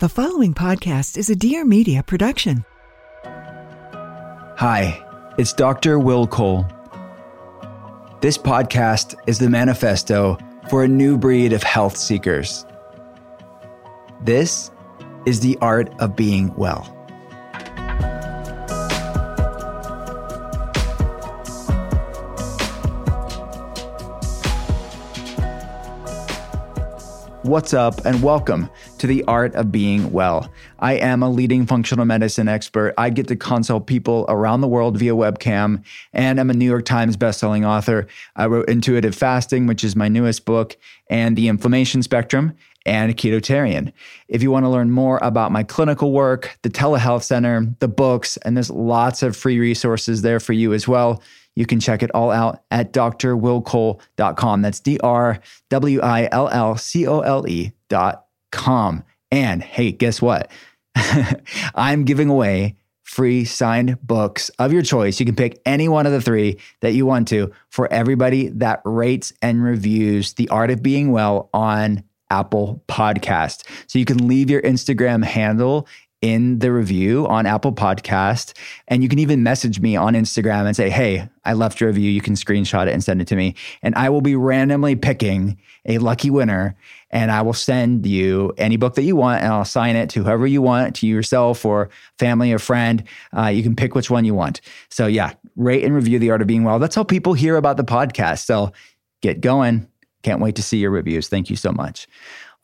The following podcast is a Dear Media production. Hi, it's Dr. Will Cole. This podcast is the manifesto for a new breed of health seekers. This is the art of being well. What's up, and welcome to the art of being well. I am a leading functional medicine expert. I get to consult people around the world via webcam, and I'm a New York Times bestselling author. I wrote Intuitive Fasting, which is my newest book, and The Inflammation Spectrum, and Ketotarian. If you want to learn more about my clinical work, the telehealth center, the books, and there's lots of free resources there for you as well you can check it all out at drwillcole.com. That's D R W I L L C O L E.com. And hey, guess what? I'm giving away free signed books of your choice. You can pick any one of the three that you want to for everybody that rates and reviews The Art of Being Well on Apple Podcast. So you can leave your Instagram handle in the review on Apple Podcast. And you can even message me on Instagram and say, Hey, I left a review. You can screenshot it and send it to me. And I will be randomly picking a lucky winner. And I will send you any book that you want and I'll sign it to whoever you want, to yourself or family or friend. Uh, you can pick which one you want. So, yeah, rate and review The Art of Being Well. That's how people hear about the podcast. So, get going. Can't wait to see your reviews. Thank you so much.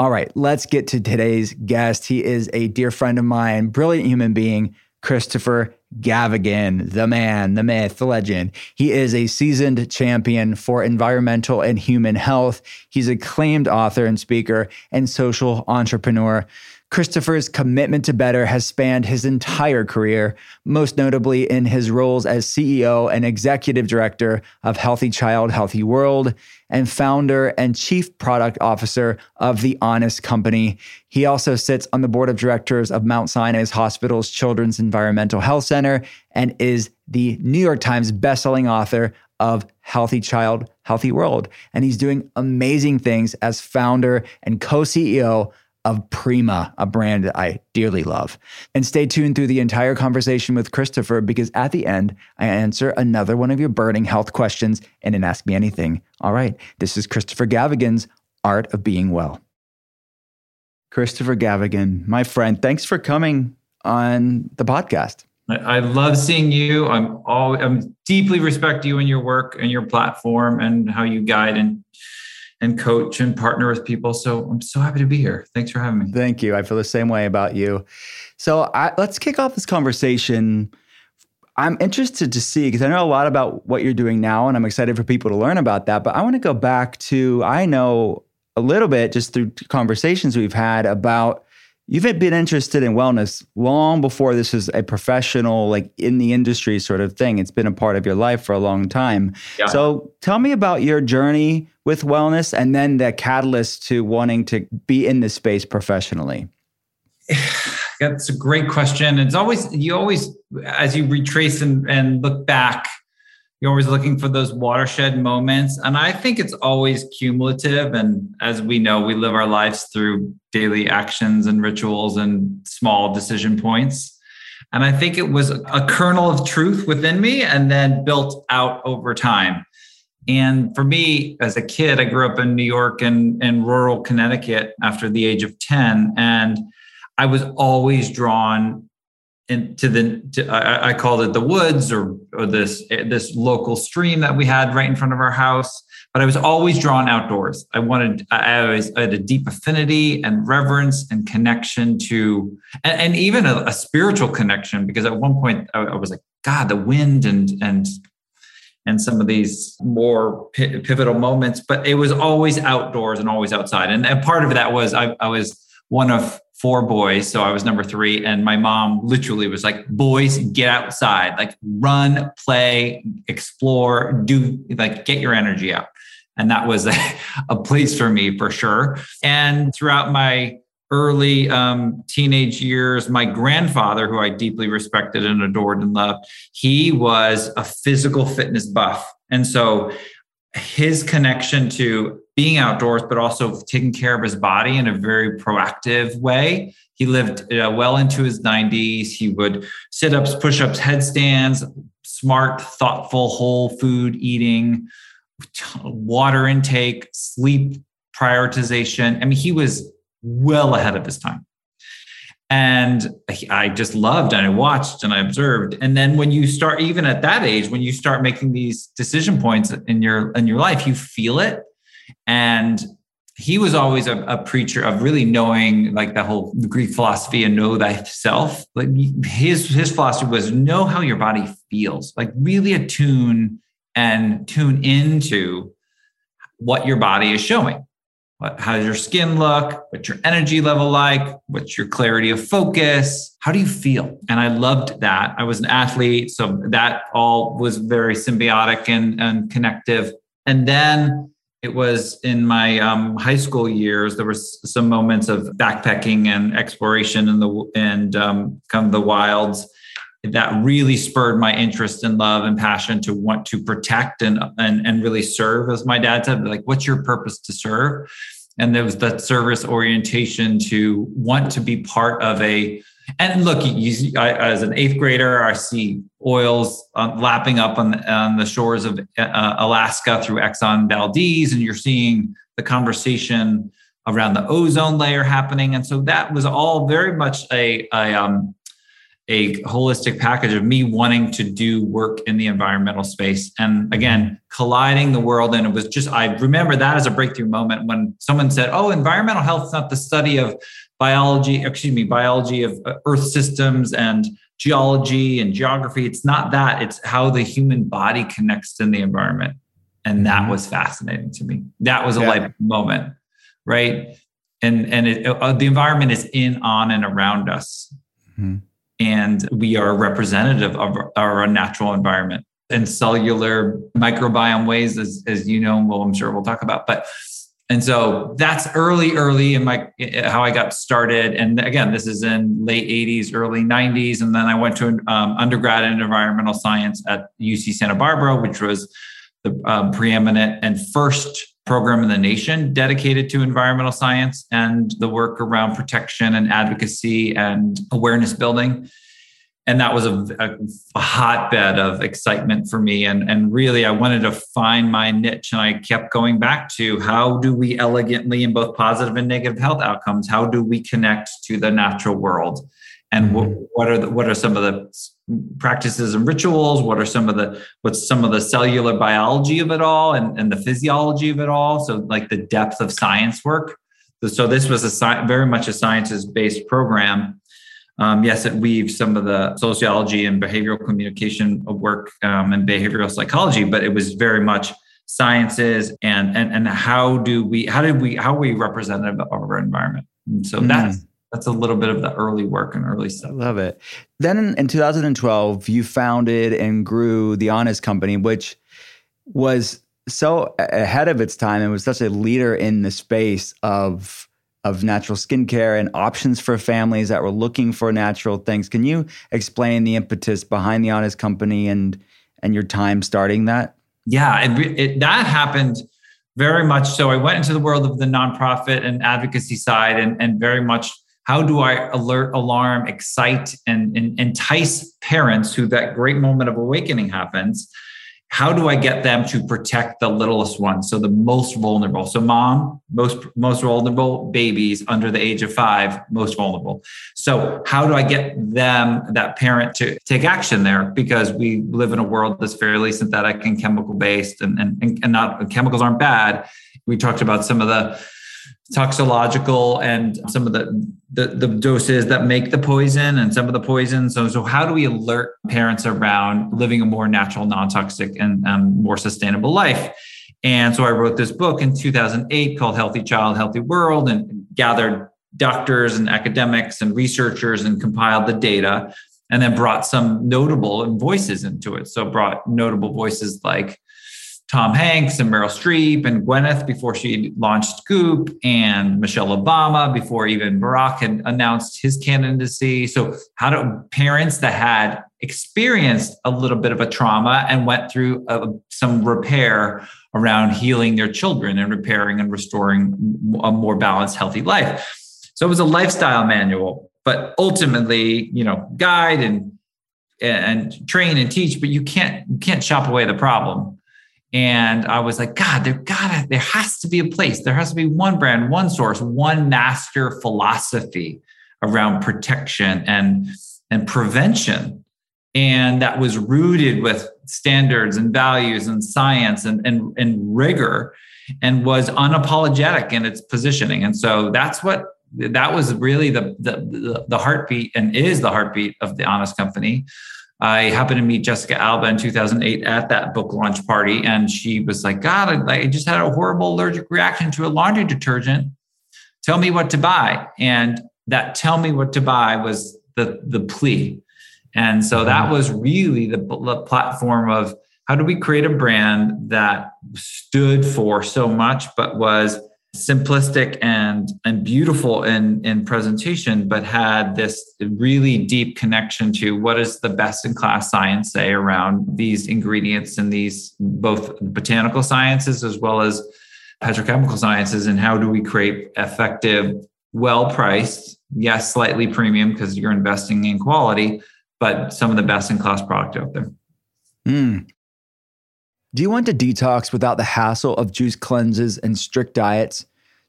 All right, let's get to today's guest. He is a dear friend of mine, brilliant human being, Christopher Gavigan, the man, the myth, the legend. He is a seasoned champion for environmental and human health. He's acclaimed author and speaker and social entrepreneur. Christopher's commitment to better has spanned his entire career, most notably in his roles as CEO and executive director of Healthy Child, Healthy World, and founder and chief product officer of The Honest Company. He also sits on the board of directors of Mount Sinai's Hospital's Children's Environmental Health Center and is the New York Times bestselling author of Healthy Child, Healthy World. And he's doing amazing things as founder and co CEO of Prima, a brand that I dearly love. And stay tuned through the entire conversation with Christopher because at the end, I answer another one of your burning health questions and an Ask Me Anything. All right, this is Christopher Gavigan's Art of Being Well. Christopher Gavigan, my friend, thanks for coming on the podcast. I love seeing you. I'm all I'm deeply respect you and your work and your platform and how you guide and and coach and partner with people. So I'm so happy to be here. Thanks for having me. Thank you. I feel the same way about you. So I, let's kick off this conversation. I'm interested to see because I know a lot about what you're doing now, and I'm excited for people to learn about that. But I want to go back to I know a little bit just through conversations we've had about you've been interested in wellness long before this is a professional like in the industry sort of thing. It's been a part of your life for a long time. Yeah. so tell me about your journey with wellness and then the catalyst to wanting to be in this space professionally. That's a great question. It's always you always as you retrace and, and look back you're always looking for those watershed moments. And I think it's always cumulative. And as we know, we live our lives through daily actions and rituals and small decision points. And I think it was a kernel of truth within me and then built out over time. And for me, as a kid, I grew up in New York and, and rural Connecticut after the age of 10. And I was always drawn into the, to, I, I, called it the woods or, or this, this local stream that we had right in front of our house. But I was always drawn outdoors. I wanted, I always had a deep affinity and reverence and connection to, and, and even a, a, spiritual connection, because at one point I, I was like, God, the wind and, and and some of these more pivotal moments, but it was always outdoors and always outside. And, and part of that was I, I, was one of four boys, so I was number three, and my mom literally was like, "Boys, get outside, like run, play, explore, do like get your energy out." And that was a, a place for me for sure. And throughout my early um, teenage years, my grandfather, who I deeply respected and adored and loved, he was a physical fitness buff. And so his connection to being outdoors, but also taking care of his body in a very proactive way. He lived uh, well into his 90s. He would sit ups, push ups, headstands, smart, thoughtful, whole food eating, water intake, sleep prioritization. I mean, he was well ahead of his time. And I just loved and I watched and I observed. And then when you start, even at that age, when you start making these decision points in your in your life, you feel it. And he was always a, a preacher of really knowing like the whole Greek philosophy and know thyself. Like his his philosophy was know how your body feels, like really attune and tune into what your body is showing how does your skin look? What's your energy level like? What's your clarity of focus? How do you feel? And I loved that. I was an athlete, so that all was very symbiotic and, and connective. And then it was in my um, high school years. There was some moments of backpacking and exploration in the and um, kind of the wilds that really spurred my interest and love and passion to want to protect and and and really serve as my dad said like what's your purpose to serve? And there was that service orientation to want to be part of a and look you, I, as an eighth grader i see oils uh, lapping up on, on the shores of uh, alaska through exxon valdez and you're seeing the conversation around the ozone layer happening. And so that was all very much a, a um, a holistic package of me wanting to do work in the environmental space and again colliding the world. And it was just i remember that as a breakthrough moment when someone said oh environmental health is not the study of biology excuse me biology of uh, earth systems and geology and geography. It's not that. It's how the human body connects in the environment. And that mm-hmm. was fascinating to me. That was a yeah. life moment right? And and it, uh, the environment is in on and around us. Mm-hmm and we are representative of our natural environment and cellular microbiome ways, as, as you know, well, I'm sure we'll talk about. But and so that's early, early in my how I got started. And again, this is in late 80s, early 90s. And then I went to an um, undergrad in environmental science at UC Santa Barbara, which was the um, preeminent and first program in the nation dedicated to environmental science and the work around protection and advocacy and awareness building. And that was a, a, a, hotbed of excitement for me. And, and really, I wanted to find my niche. And I kept going back to how do we elegantly, in both positive and negative health outcomes, how do we connect to the natural world? And what, mm-hmm. what are the, what are some of the practices and rituals? What are some of the what's some of the cellular biology of it all and, and the physiology of it all? So like the depth of science work? So this was a sci- very much a sciences based program. Um, yes it weaves some of the sociology and behavioral communication work um, and behavioral psychology but it was very much sciences and and and how do we how did we how are we representative of our environment? And so mm. that's that's a little bit of the early work and early stuff. I love it. Then in, in 2012, you founded and grew the Honest Company, which was so ahead of its time and was such a leader in the space of of natural skincare and options for families that were looking for natural things. Can you explain the impetus behind the Honest Company and and your time starting that? Yeah, it, it, that happened very much so. I went into the world of the nonprofit and advocacy side, and and very much how do I alert, alarm, excite, and, and entice parents who that great moment of awakening happens? how do I get them to protect the littlest ones? So the most vulnerable. So mom, most most vulnerable babies under the age of five, most vulnerable. So how do I get them, that parent, to take action there? Because we live in a world that's fairly synthetic and chemical based, and and, and not chemicals aren't bad. We talked about some of the toxological and some of the, the, the doses that make the poison and some of the poison. So so how do we alert parents around living a more natural, non-toxic, and um, more sustainable life? And so I wrote this book in 2008 called Healthy Child, Healthy World, and gathered doctors and academics and researchers and compiled the data and then brought some notable voices into it. So brought notable voices like Tom Hanks and Meryl Streep and Gwyneth before she launched Goop and Michelle Obama before even Barack had announced his candidacy. So, how do parents that had experienced a little bit of a trauma and went through a, some repair around healing their children and repairing and restoring a more balanced, healthy life? So, it was a lifestyle manual, but ultimately, you know, guide and and train and teach, but you can't you can't chop away the problem and I was like, God, there gotta, there has to be a place. There has to be one brand, one source, one master philosophy around protection and and prevention. And that was rooted with standards and values and science and, and, and rigor and was unapologetic in its positioning. And so that's what that was really the, the, the heartbeat and is the heartbeat of the Honest Company. I happened to meet Jessica Alba in 2008 at that book launch party, and she was like, "God, I, just had a horrible allergic reaction to a laundry detergent. Tell me what to buy." And that "tell me what to buy" was the the plea, and so that mm-hmm. was really the, the platform of how do we create a brand that stood for so much, but was simplistic and and beautiful in in presentation but had this really deep connection to what does the best in class science say around these ingredients and these both botanical sciences as well as petrochemical sciences and how do we create effective well priced yes slightly premium because you're investing in quality but some of the best in class product out there mm. Do you want to detox without the hassle of juice cleanses and strict diets?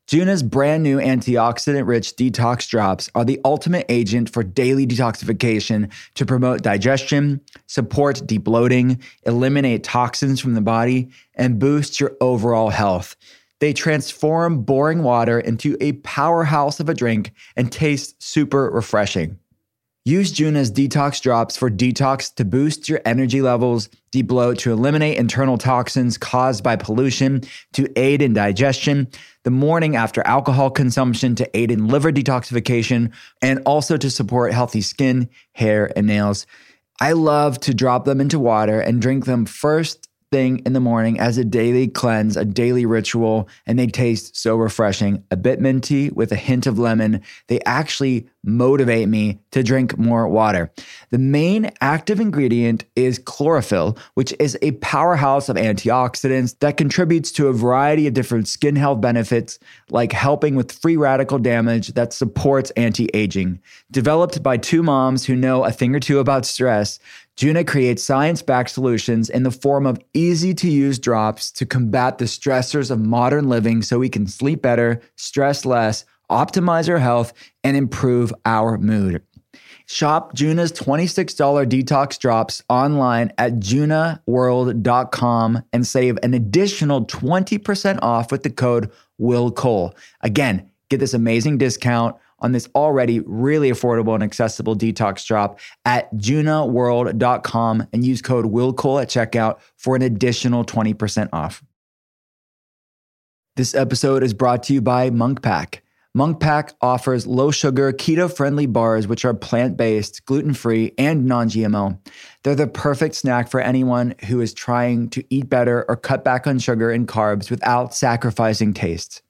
Juna's brand new antioxidant rich detox drops are the ultimate agent for daily detoxification to promote digestion, support debloating, eliminate toxins from the body, and boost your overall health. They transform boring water into a powerhouse of a drink and taste super refreshing. Use Juna's detox drops for detox to boost your energy levels, debloat to eliminate internal toxins caused by pollution, to aid in digestion, the morning after alcohol consumption to aid in liver detoxification, and also to support healthy skin, hair, and nails. I love to drop them into water and drink them first thing in the morning as a daily cleanse, a daily ritual, and they taste so refreshing. A bit minty with a hint of lemon. They actually motivate me to drink more water. The main active ingredient is chlorophyll, which is a powerhouse of antioxidants that contributes to a variety of different skin health benefits, like helping with free radical damage that supports anti aging. Developed by two moms who know a thing or two about stress, Juna creates science backed solutions in the form of easy to use drops to combat the stressors of modern living so we can sleep better, stress less, optimize our health, and improve our mood. Shop Juna's $26 detox drops online at junaworld.com and save an additional 20% off with the code WILLCOLE. Again, get this amazing discount on this already really affordable and accessible detox drop at junaworld.com and use code WILLCOLE at checkout for an additional 20% off. This episode is brought to you by Munk Pack. Munk Pack offers low sugar, keto friendly bars, which are plant based, gluten free, and non GMO. They're the perfect snack for anyone who is trying to eat better or cut back on sugar and carbs without sacrificing taste.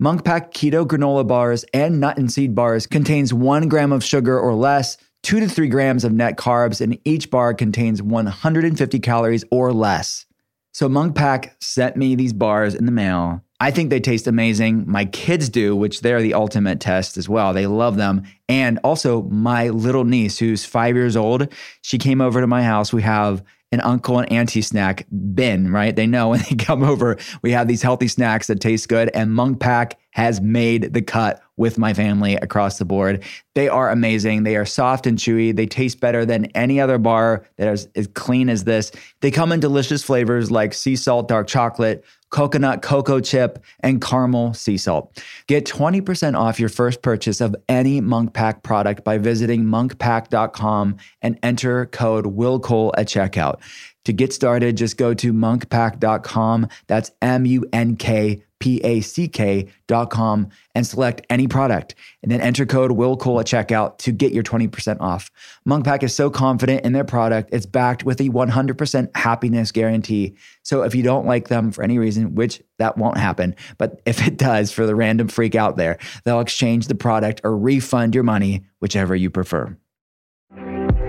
Munk Pack Keto Granola Bars and Nut and Seed Bars contains one gram of sugar or less, two to three grams of net carbs, and each bar contains 150 calories or less. So Munk Pack sent me these bars in the mail. I think they taste amazing. My kids do, which they're the ultimate test as well. They love them. And also, my little niece, who's five years old, she came over to my house. We have an uncle and auntie snack bin, right? They know when they come over, we have these healthy snacks that taste good. And Munk Pack has made the cut with my family across the board. They are amazing. They are soft and chewy. They taste better than any other bar that is as clean as this. They come in delicious flavors like sea salt dark chocolate, coconut cocoa chip, and caramel sea salt. Get 20% off your first purchase of any Munk Pack product by visiting munkpack.com and enter code WILLCOLE at checkout. To get started, just go to munkpack.com. That's M U N K P A C K dot com and select any product. And then enter code WILLCOLE at checkout to get your 20% off. Munkpack is so confident in their product, it's backed with a 100% happiness guarantee. So if you don't like them for any reason, which that won't happen, but if it does for the random freak out there, they'll exchange the product or refund your money, whichever you prefer.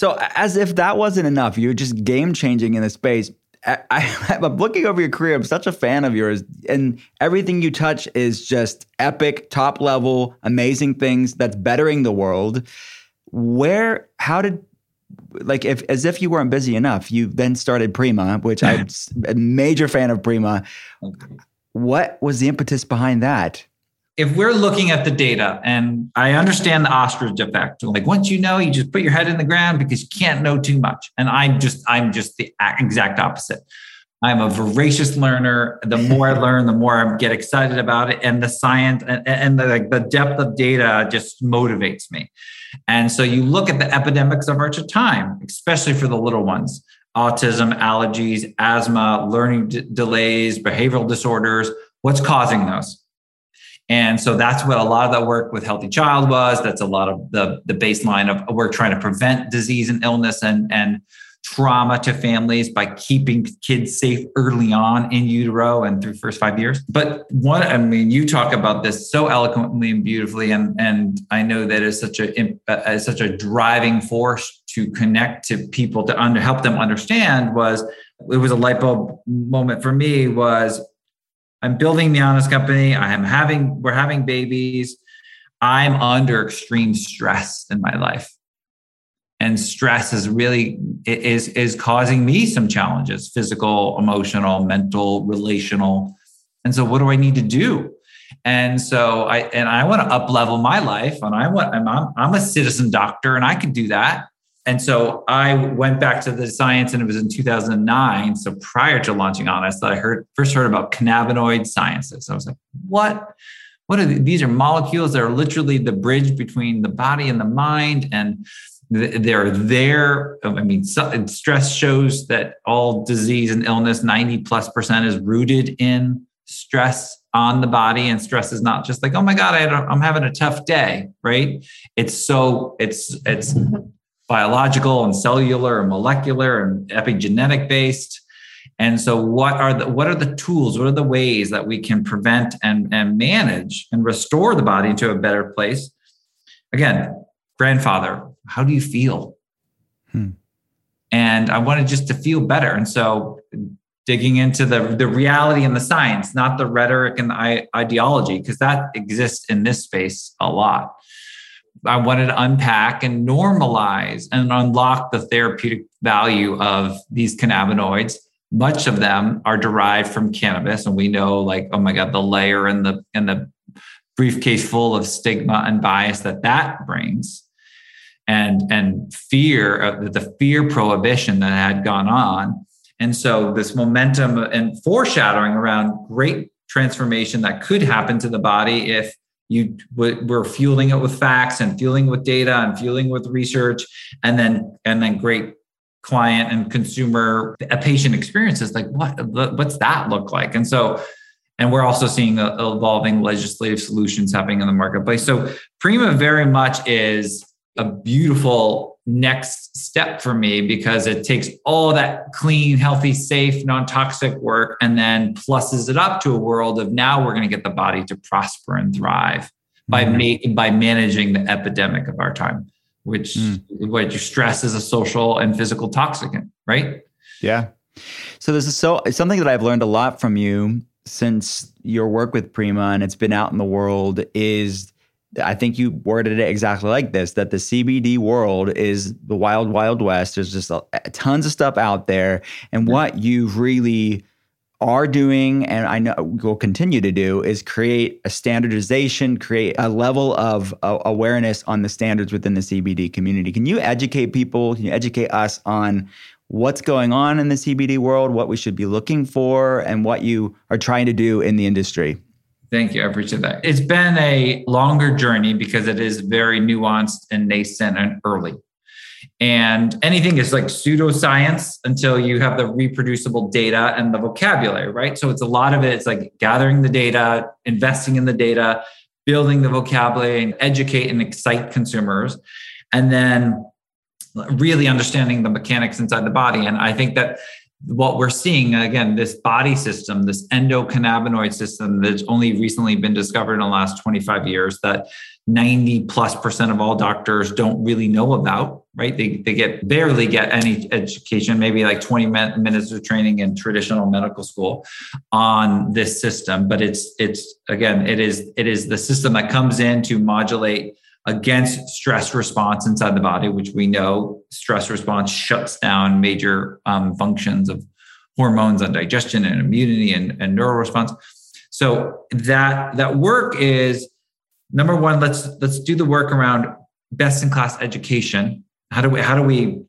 So, as if that wasn't enough, you're just game changing in the space. I, I, am looking over your career. I'm such a fan of yours, and everything you touch is just epic, top level, amazing things that's bettering the world. Where, how did, like, if as if you weren't busy enough, you then started Prima, which I'm a major fan of Prima. What was the impetus behind that? If we're looking at the data and I understand the ostrich effect, like once you know, you just put your head in the ground because you can't know too much. And I'm just, I'm just the exact opposite. I'm a voracious learner. The more I learn, the more I get excited about it. And the science and, and the, like the depth of data just motivates me. And so you look at the epidemics of our time, especially for the little ones autism, allergies, asthma, learning d- delays, behavioral disorders. What's causing those? And so that's what a lot of that work with Healthy Child was. That's a lot of the, the baseline of work trying to prevent disease and illness and, and trauma to families by keeping kids safe early on in utero and through first five years. But one, I mean, you talk about this so eloquently and beautifully, and and I know that is such a as uh, uh, such a driving force to connect to people to under, help them understand was it was a light bulb moment for me was I'm building the honest company. I am having, we're having babies. I'm under extreme stress in my life. And stress is really is is causing me some challenges, physical, emotional, mental, relational. And so what do I need to do? And so I and I want to up level my life and I want I'm I'm a citizen doctor and I can do that and so I went back to the science, and it was in 2009. So prior to launching Honest, that I heard first heard about cannabinoid sciences. I was like, "What? What are these? these? Are molecules that are literally the bridge between the body and the mind, and they're there. I mean, stress shows that all disease and illness, 90 plus percent, is rooted in stress on the body and stress is not just like oh my god I am having a tough day right it's so it's it's mm-hmm. Biological and cellular and molecular and epigenetic based. And so what are the what are the tools? What are the ways that we can prevent and, and manage and restore the body into a better place? Again, grandfather, how do you feel? Hmm. And I wanted just to feel better. And so digging into the, the reality and the science, not the rhetoric and the ideology, because that exists in this space a lot. I wanted to unpack and normalize and unlock the therapeutic value of these cannabinoids. Much of them are derived from cannabis, and we know, like, oh my god, the layer and the and the briefcase full of stigma and bias that that brings, and and fear uh, of the fear prohibition that had gone on, and so this momentum and foreshadowing around great transformation that could happen to the body if you we're fueling it with facts and fueling with data and fueling with research. And then and then great client and consumer a patient experiences like what what's that look like? And so and we're also seeing evolving legislative solutions happening in the marketplace. So prima very much is a beautiful next step for me because it takes all that clean, healthy, safe, non toxic work and then pluses it up to a world of now we're going to get the body to prosper and thrive by, mm-hmm. ma- by managing the epidemic of our time, which, mm. which stress is a social and physical toxicant, right? Yeah. So this is so something that I've learned a lot from you since your work with Prima and it's been out in the world is I think you worded it exactly like this that the CBD world is the wild, wild west. There's just a, tons of stuff out there. And what you really are doing, and I know will continue to do, is create a standardization, create a level of uh, awareness on the standards within the CBD community. Can you educate people? Can you educate us on what's going on in the CBD world, what we should be looking for, and what you are trying to do in the industry? Thank you. I appreciate that. It's been a longer journey because it is very nuanced and nascent and early. And anything is like pseudoscience until you have the reproducible data and the vocabulary, right? So it's a lot of it. It's like gathering the data, investing in the data, building the vocabulary, and educate and excite consumers. And then really understanding the mechanics inside the body. And I think that what we're seeing again this body system this endocannabinoid system that's only recently been discovered in the last 25 years that 90 plus percent of all doctors don't really know about right? They, they get barely get any education maybe like 20 minutes of training in traditional medical school on this system. But it's it's again it is it is the system that comes in to modulate against stress response inside the body, which we know stress response shuts down major um, functions of hormones and digestion and immunity and, and neural response. So that that work is number one. Let's let's do the work around best in class education. How do we how do we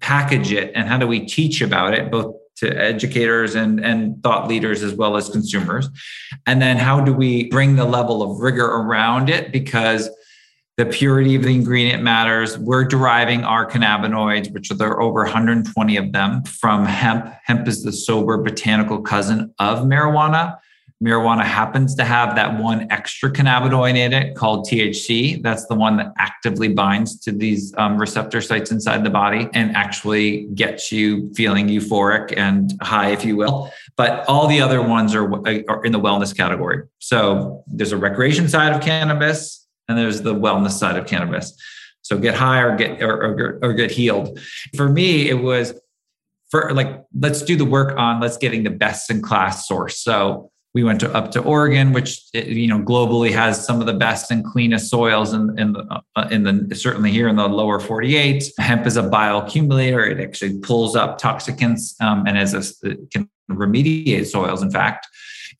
package it and how do we teach about it both to educators and, and thought leaders as well as consumers and then how do we bring the level of rigor around it because the purity of the ingredient matters. We're deriving our cannabinoids, which are there are over 120 of them, from hemp. Hemp is the sober botanical cousin of marijuana. Marijuana happens to have that one extra cannabinoid in it called THC. That's the one that actively binds to these um, receptor sites inside the body and actually gets you feeling euphoric and high, if you will. But all the other ones are, are in the wellness category. So there's a recreation side of cannabis and there's the wellness side of cannabis. So get high or get or, or, or get healed. For me, it was for like let's do the work on let's getting the best in class source. So we went to, up to Oregon, which you know globally has some of the best and cleanest soils in, in the uh, in the certainly here in the lower 48. Hemp is a bioaccumulator; it actually pulls up toxicants um, and as a, can remediate soils. In fact,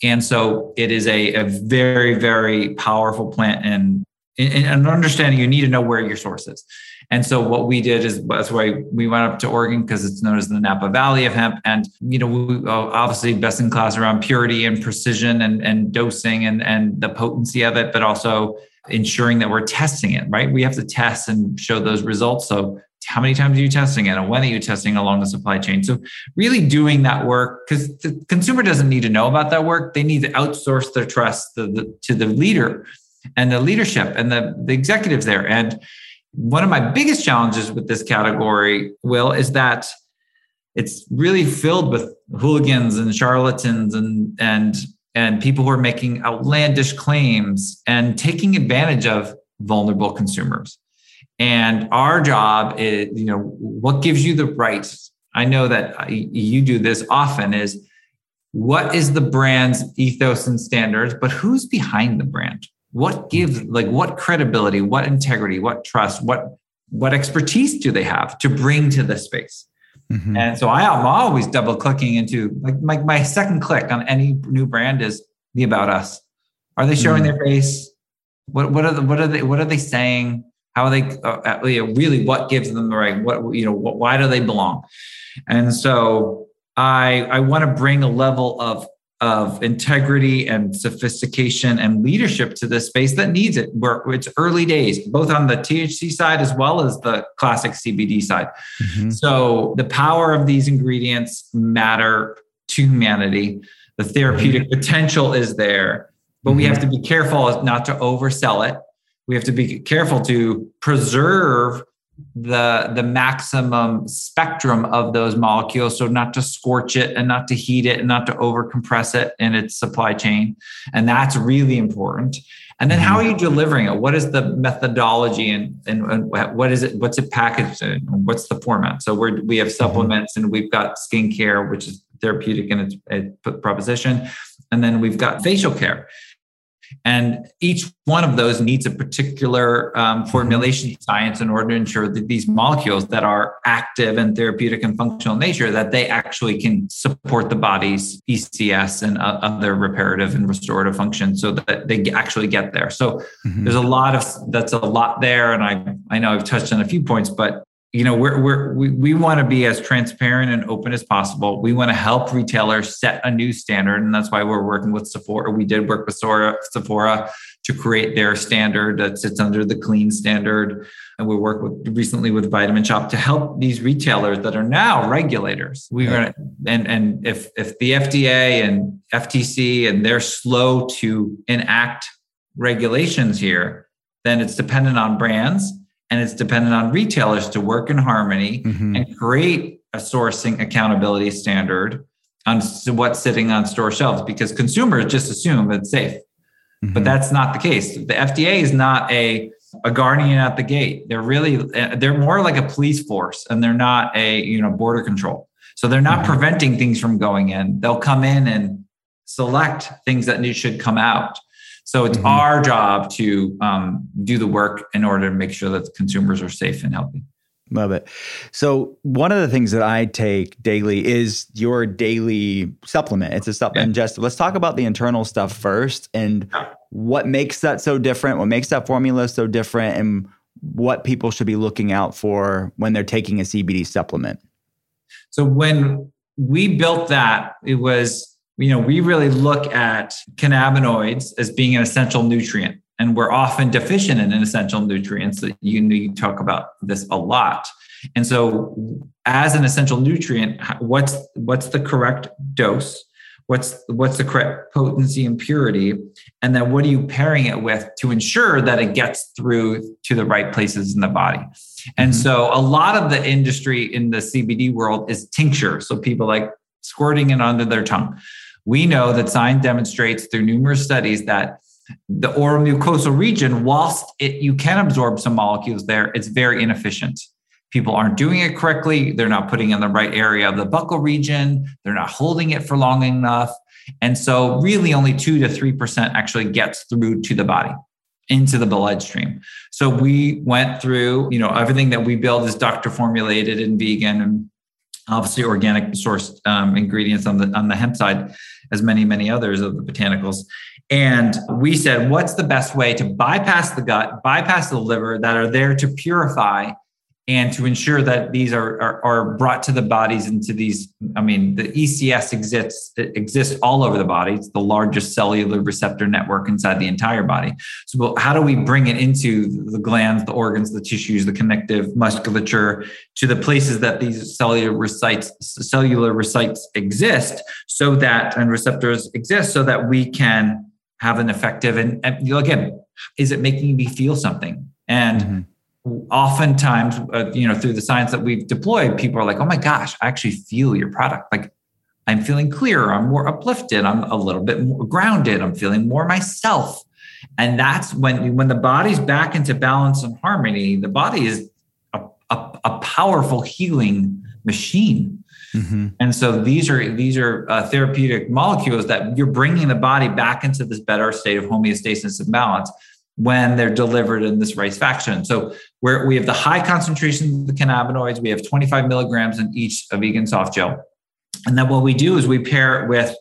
and so it is a, a very very powerful plant and and understanding you need to know where your source is. And so what we did is that's why we went up to Oregon because it's known as the Napa Valley of hemp. And you know, we, uh, obviously best in class around purity and precision and, and dosing and, and the potency of it, but also ensuring that we're testing it, right? We have to test and show those results. So how many times are you testing it and when are you testing along the supply chain? So really doing that work because the consumer doesn't need to know about that work. They need to outsource their trust to the, to the leader and the leadership and the, the executives there. And one of my biggest challenges with this category, Will, is that it's really filled with hooligans and charlatans and and and people who are making outlandish claims and taking advantage of vulnerable consumers. And our job is, you know, what gives you the right? I know that you do this often is what is the brand's ethos and standards, but who's behind the brand? What gives like what credibility what integrity what trust what what expertise do they have to bring to the space? Mm-hmm. and so I, am always double clicking into like my, my second click on any new brand is the about us. Are they showing mm-hmm. their face? What what are the, what are they what are they saying? How are they uh, really what gives them the right what you know what, why do they belong? And so i i want to bring a level of of integrity and sophistication and leadership to this space that needs it. Where it's early days, both on the THC side as well as the classic CBD side. Mm-hmm. So the power of these ingredients matter to humanity. The therapeutic mm-hmm. potential is there, but mm-hmm. we have to be careful not to oversell it. We have to be careful to preserve the the maximum spectrum of those molecules. So not to scorch it and not to heat it and not to overcompress it in its supply chain. And that's really important. And then how are mm-hmm. you delivering it? What is the methodology and, and, and what is it what's it packaged in? What's the format? So we're we have mm-hmm. supplements and we've got skincare which is therapeutic in its, its proposition. And then we've got facial care and each one of those needs a particular um, formulation science in order to ensure that these molecules that are active and therapeutic and functional nature, that they actually can support the body's ECS and uh, other reparative and restorative functions so that they actually get there. So mm-hmm. there's a lot of, that's a lot there. And I, I know I've touched on a few points, but you know we're, we're we, we want to be as transparent and open as possible. We want to help retailers set a new standard and that's why we're working with sephora. We did work with sephora, sephora to create their standard that sits under the clean standard. And we work with recently with vitamin shoppe to help these retailers that are now regulators. We're going to and and if if the fda and ftc and they're slow to enact regulations here then it's dependent on brands and it's dependent on retailers to work in harmony mm-hmm. and create a sourcing accountability standard on what's sitting on store shelves because consumers just assume it's safe mm-hmm. but that's not the case the fda is not a a guardian at the gate they're really they're more like a police force and they're not a you know border control so they're not mm-hmm. preventing things from going in they'll come in and select things that should come out so it's mm-hmm. our job to um, do the work in order to make sure that consumers are safe and healthy. Love it. So one of the things that I take daily is your daily supplement. It's a supplement yeah. Let's talk about the internal stuff first and what makes that so different, what makes that formula so different, and what people should be looking out for when they're taking a CBD supplement. So when we built that, it was you know, we really look at cannabinoids as being an essential nutrient, and we're often deficient in essential nutrients. That you, you talk about this a lot. And so, as an essential nutrient, what's what's the correct dose? What's what's the correct potency and purity? And then what are you pairing it with to ensure that it gets through to the right places in the body? And mm-hmm. so a lot of the industry in the CBD world is tincture. So people like squirting it under their tongue. We know that science demonstrates through numerous studies that the oral mucosal region, whilst it, you can absorb some molecules there, it's very inefficient. People aren't doing it correctly. They're not putting in the right area of the buccal region. They're not holding it for long enough. And so, really, only 2 to 3% actually gets through to the body into the bloodstream. So we went through, you know, everything that we build is doctor formulated and vegan and obviously organic sourced um, ingredients on the on the hemp side as many many others of the botanicals. And we said what's the best way to bypass the gut bypass the liver that are there to purify and to ensure that these are, are, are, brought to the bodies into these i mean the ecs exists exists all over the body. It's the largest cellular receptor network inside the entire body. So how do we bring it into the glands the organs the tissues the connective musculature to the places that these cellular sites cellular sites exist so that and receptors exist so that we can have an effective and, and again is it making me feel something? And mm-hmm oftentimes, uh, you know, through the science that we've deployed, people are like, oh my gosh, I actually feel your product. Like I'm feeling clearer, I'm more uplifted, I'm a little bit more grounded, I'm feeling more myself. And that's when when the body's back into balance and harmony, the body is a, a, a powerful healing machine. Mm-hmm. And so these are these are uh, therapeutic molecules that you're bringing the body back into this better state of homeostasis and balance when they're delivered in this rice faction. So where we have the high concentration of the cannabinoids, we have 25 milligrams in each of vegan soft gel. And then what we do is we pair it with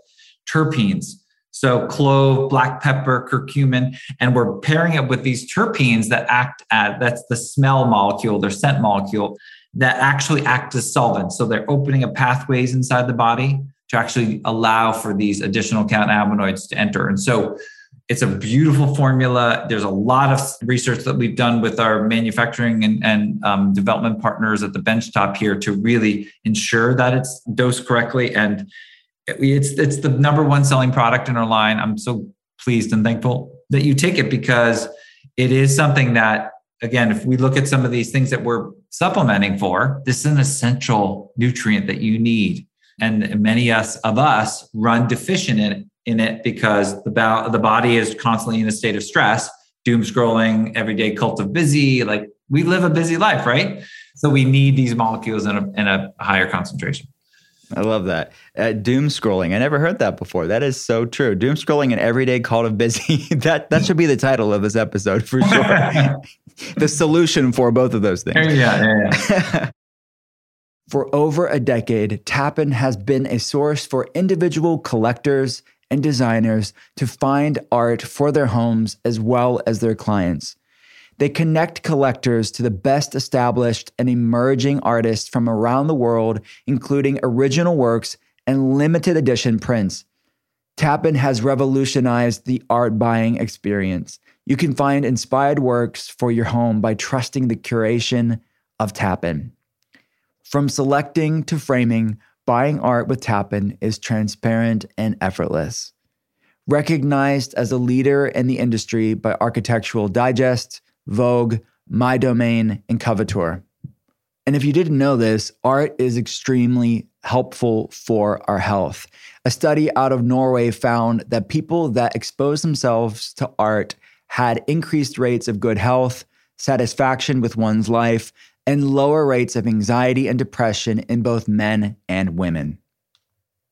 terpenes. So clove, black pepper, curcumin, and we're pairing it with these terpenes that act as that's the smell molecule, their scent molecule that actually act as solvents. So they're opening up pathways inside the body to actually allow for these additional cannabinoids to enter. And so it's a beautiful formula. There's a lot of research that we've done with our manufacturing and, and um, development partners at the benchtop here to really ensure that it's dosed correctly. And it's it's the number one selling product in our line. I'm so pleased and thankful that you take it because it is something that again, if we look at some of these things that we're supplementing for, this is an essential nutrient that you need. And many us of us run deficient in it, in it because the, bo- the body is constantly in a state of stress, doom scrolling, everyday cult of busy. Like we live a busy life, right? So we need these molecules in a, in a higher concentration. I love that. Uh, doom scrolling. I never heard that before. That is so true. Doom scrolling and everyday call of busy. that that should be the title of this episode for sure. the solution for both of those things. Yeah, yeah, yeah. for over a decade, Tappan has been a source for individual collectors and designers to find art for their homes as well as their clients. They connect collectors to the best established and emerging artists from around the world, including original works and limited edition prints. Tappan has revolutionized the art buying experience. You can find inspired works for your home by trusting the curation of Tappan. From selecting to framing, buying art with Tappan is transparent and effortless. Recognized as a leader in the industry by Architectural Digest, Vogue, MyDomaine, and Coveteur. And if you didn't know this, art is extremely helpful for our health. A study out of Norway found that people that exposed themselves to art had increased rates of good health, satisfaction with one's life, and lower rates of anxiety and depression in both men and women.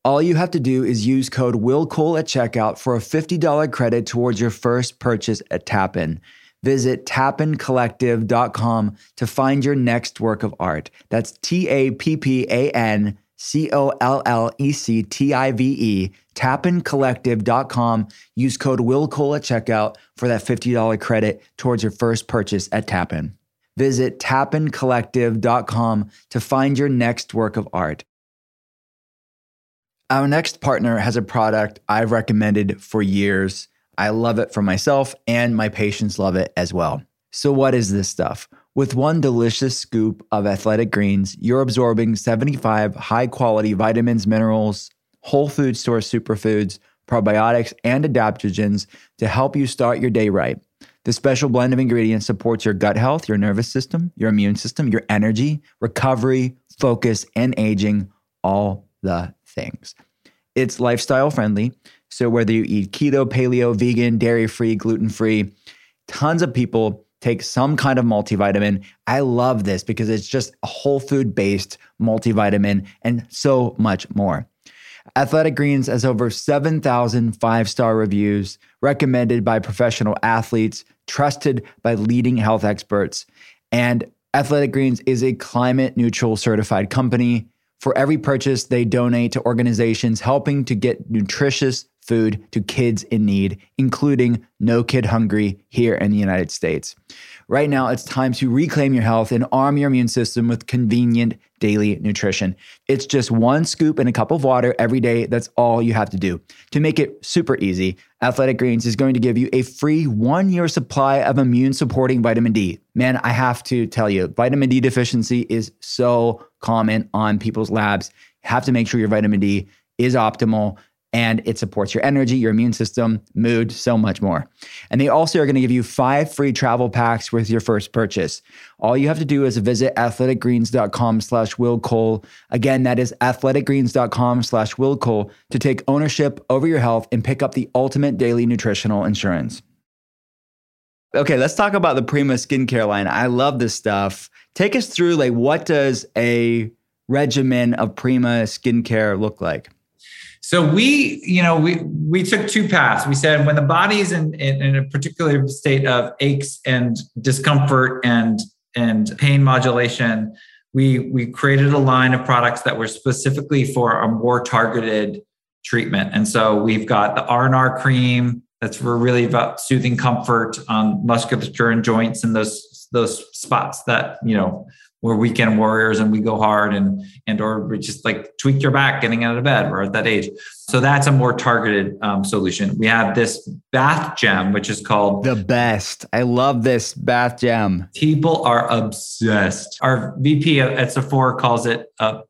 All you have to do is use code WILLCOLE at checkout for a $50 credit towards your first purchase at Tappan. Visit tappancollective.com to find your next work of art. That's T A P P A N C O L L E C T I V E, tappancollective.com. Use code WILLCOLE at checkout for that $50 credit towards your first purchase at Tappan. Visit tappancollective.com to find your next work of art. Our next partner has a product I've recommended for years. I love it for myself, and my patients love it as well. So, what is this stuff? With one delicious scoop of athletic greens, you're absorbing 75 high quality vitamins, minerals, whole food source superfoods, probiotics, and adaptogens to help you start your day right. The special blend of ingredients supports your gut health, your nervous system, your immune system, your energy, recovery, focus, and aging, all the things. It's lifestyle friendly. So, whether you eat keto, paleo, vegan, dairy free, gluten free, tons of people take some kind of multivitamin. I love this because it's just a whole food based multivitamin and so much more. Athletic Greens has over 7,000 five star reviews, recommended by professional athletes, trusted by leading health experts. And Athletic Greens is a climate neutral certified company. For every purchase, they donate to organizations helping to get nutritious food to kids in need, including No Kid Hungry here in the United States. Right now, it's time to reclaim your health and arm your immune system with convenient daily nutrition. It's just one scoop in a cup of water every day. That's all you have to do. To make it super easy, Athletic Greens is going to give you a free one year supply of immune supporting vitamin D. Man, I have to tell you, vitamin D deficiency is so common on people's labs. Have to make sure your vitamin D is optimal and it supports your energy, your immune system, mood, so much more. And they also are going to give you five free travel packs with your first purchase. All you have to do is visit athleticgreens.com slash Will Cole. Again, that is athleticgreens.com slash Will Cole to take ownership over your health and pick up the ultimate daily nutritional insurance. Okay, let's talk about the Prima skincare line. I love this stuff. Take us through like what does a regimen of Prima skincare look like? So we, you know, we we took two paths. We said when the body's in, in, in a particular state of aches and discomfort and and pain modulation, we we created a line of products that were specifically for a more targeted treatment. And so we've got the R&R cream that's really about soothing comfort on musculature and joints and those those spots that, you know, we're weekend warriors and we go hard and and or we just like tweak your back getting out of bed. We're at that age. So that's a more targeted um, solution. We have this bath gem which is called the best. I love this bath gem. People are obsessed. Our vp at sephora calls it a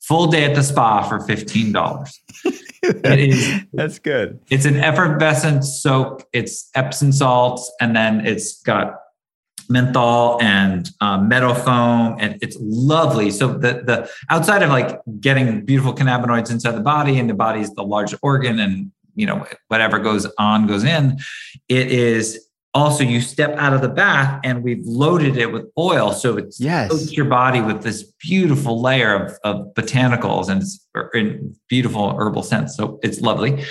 full day at the spa for $15 it is that's good. It's an effervescent soak it's epsom salts and then it's got menthol and um, meadow foam, and it's lovely. So the the outside of like getting beautiful cannabinoids inside the body, and the body's the largest organ, and you know whatever goes on goes in. It is also you step out of the bath and we've loaded it with oil. So it's yes. your body with this beautiful layer of, of botanicals and it's er, in beautiful herbal scents. So it's lovely.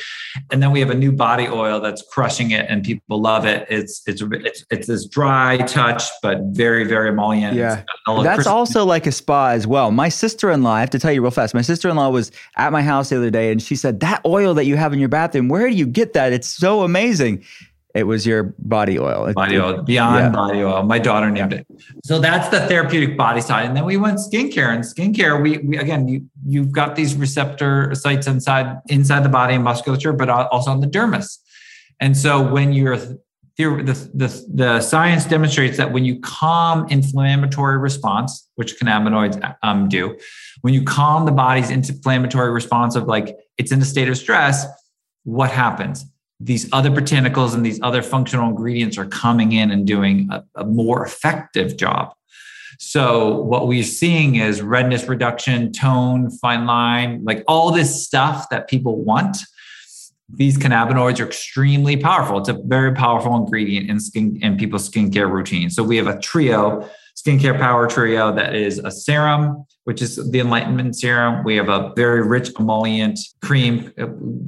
And then we have a new body oil that's crushing it and people love it. It's it's it's, it's this dry touch but very very emollient. Yeah. That's also like a spa as well. My sister-in-law i have to tell you real fast my sister-in-law was at my house the other day and she said that oil that you have in your bathroom where do you get that? It's so amazing it was your body oil. Body oil, beyond yeah. body oil. My daughter named it. So that's the therapeutic body side. And then we went skincare. And skincare, we, we again, you you've got these receptor sites inside inside the body and musculature, but also on the dermis. And so when you're the, the, the science demonstrates that when you calm inflammatory response, which cannabinoids um, do, when you calm the body's inflammatory response of like it's in a state of stress, what happens? These other botanicals and these other functional ingredients are coming in and doing a, a, more effective job. So what we're seeing is redness reduction, tone, fine line, like all this stuff that people want. These cannabinoids are extremely powerful. It's a very powerful ingredient in skin in people's skincare routine. So we have a trio skincare power trio that is a serum, which is the Enlightenment serum. We have a very rich emollient cream, uh,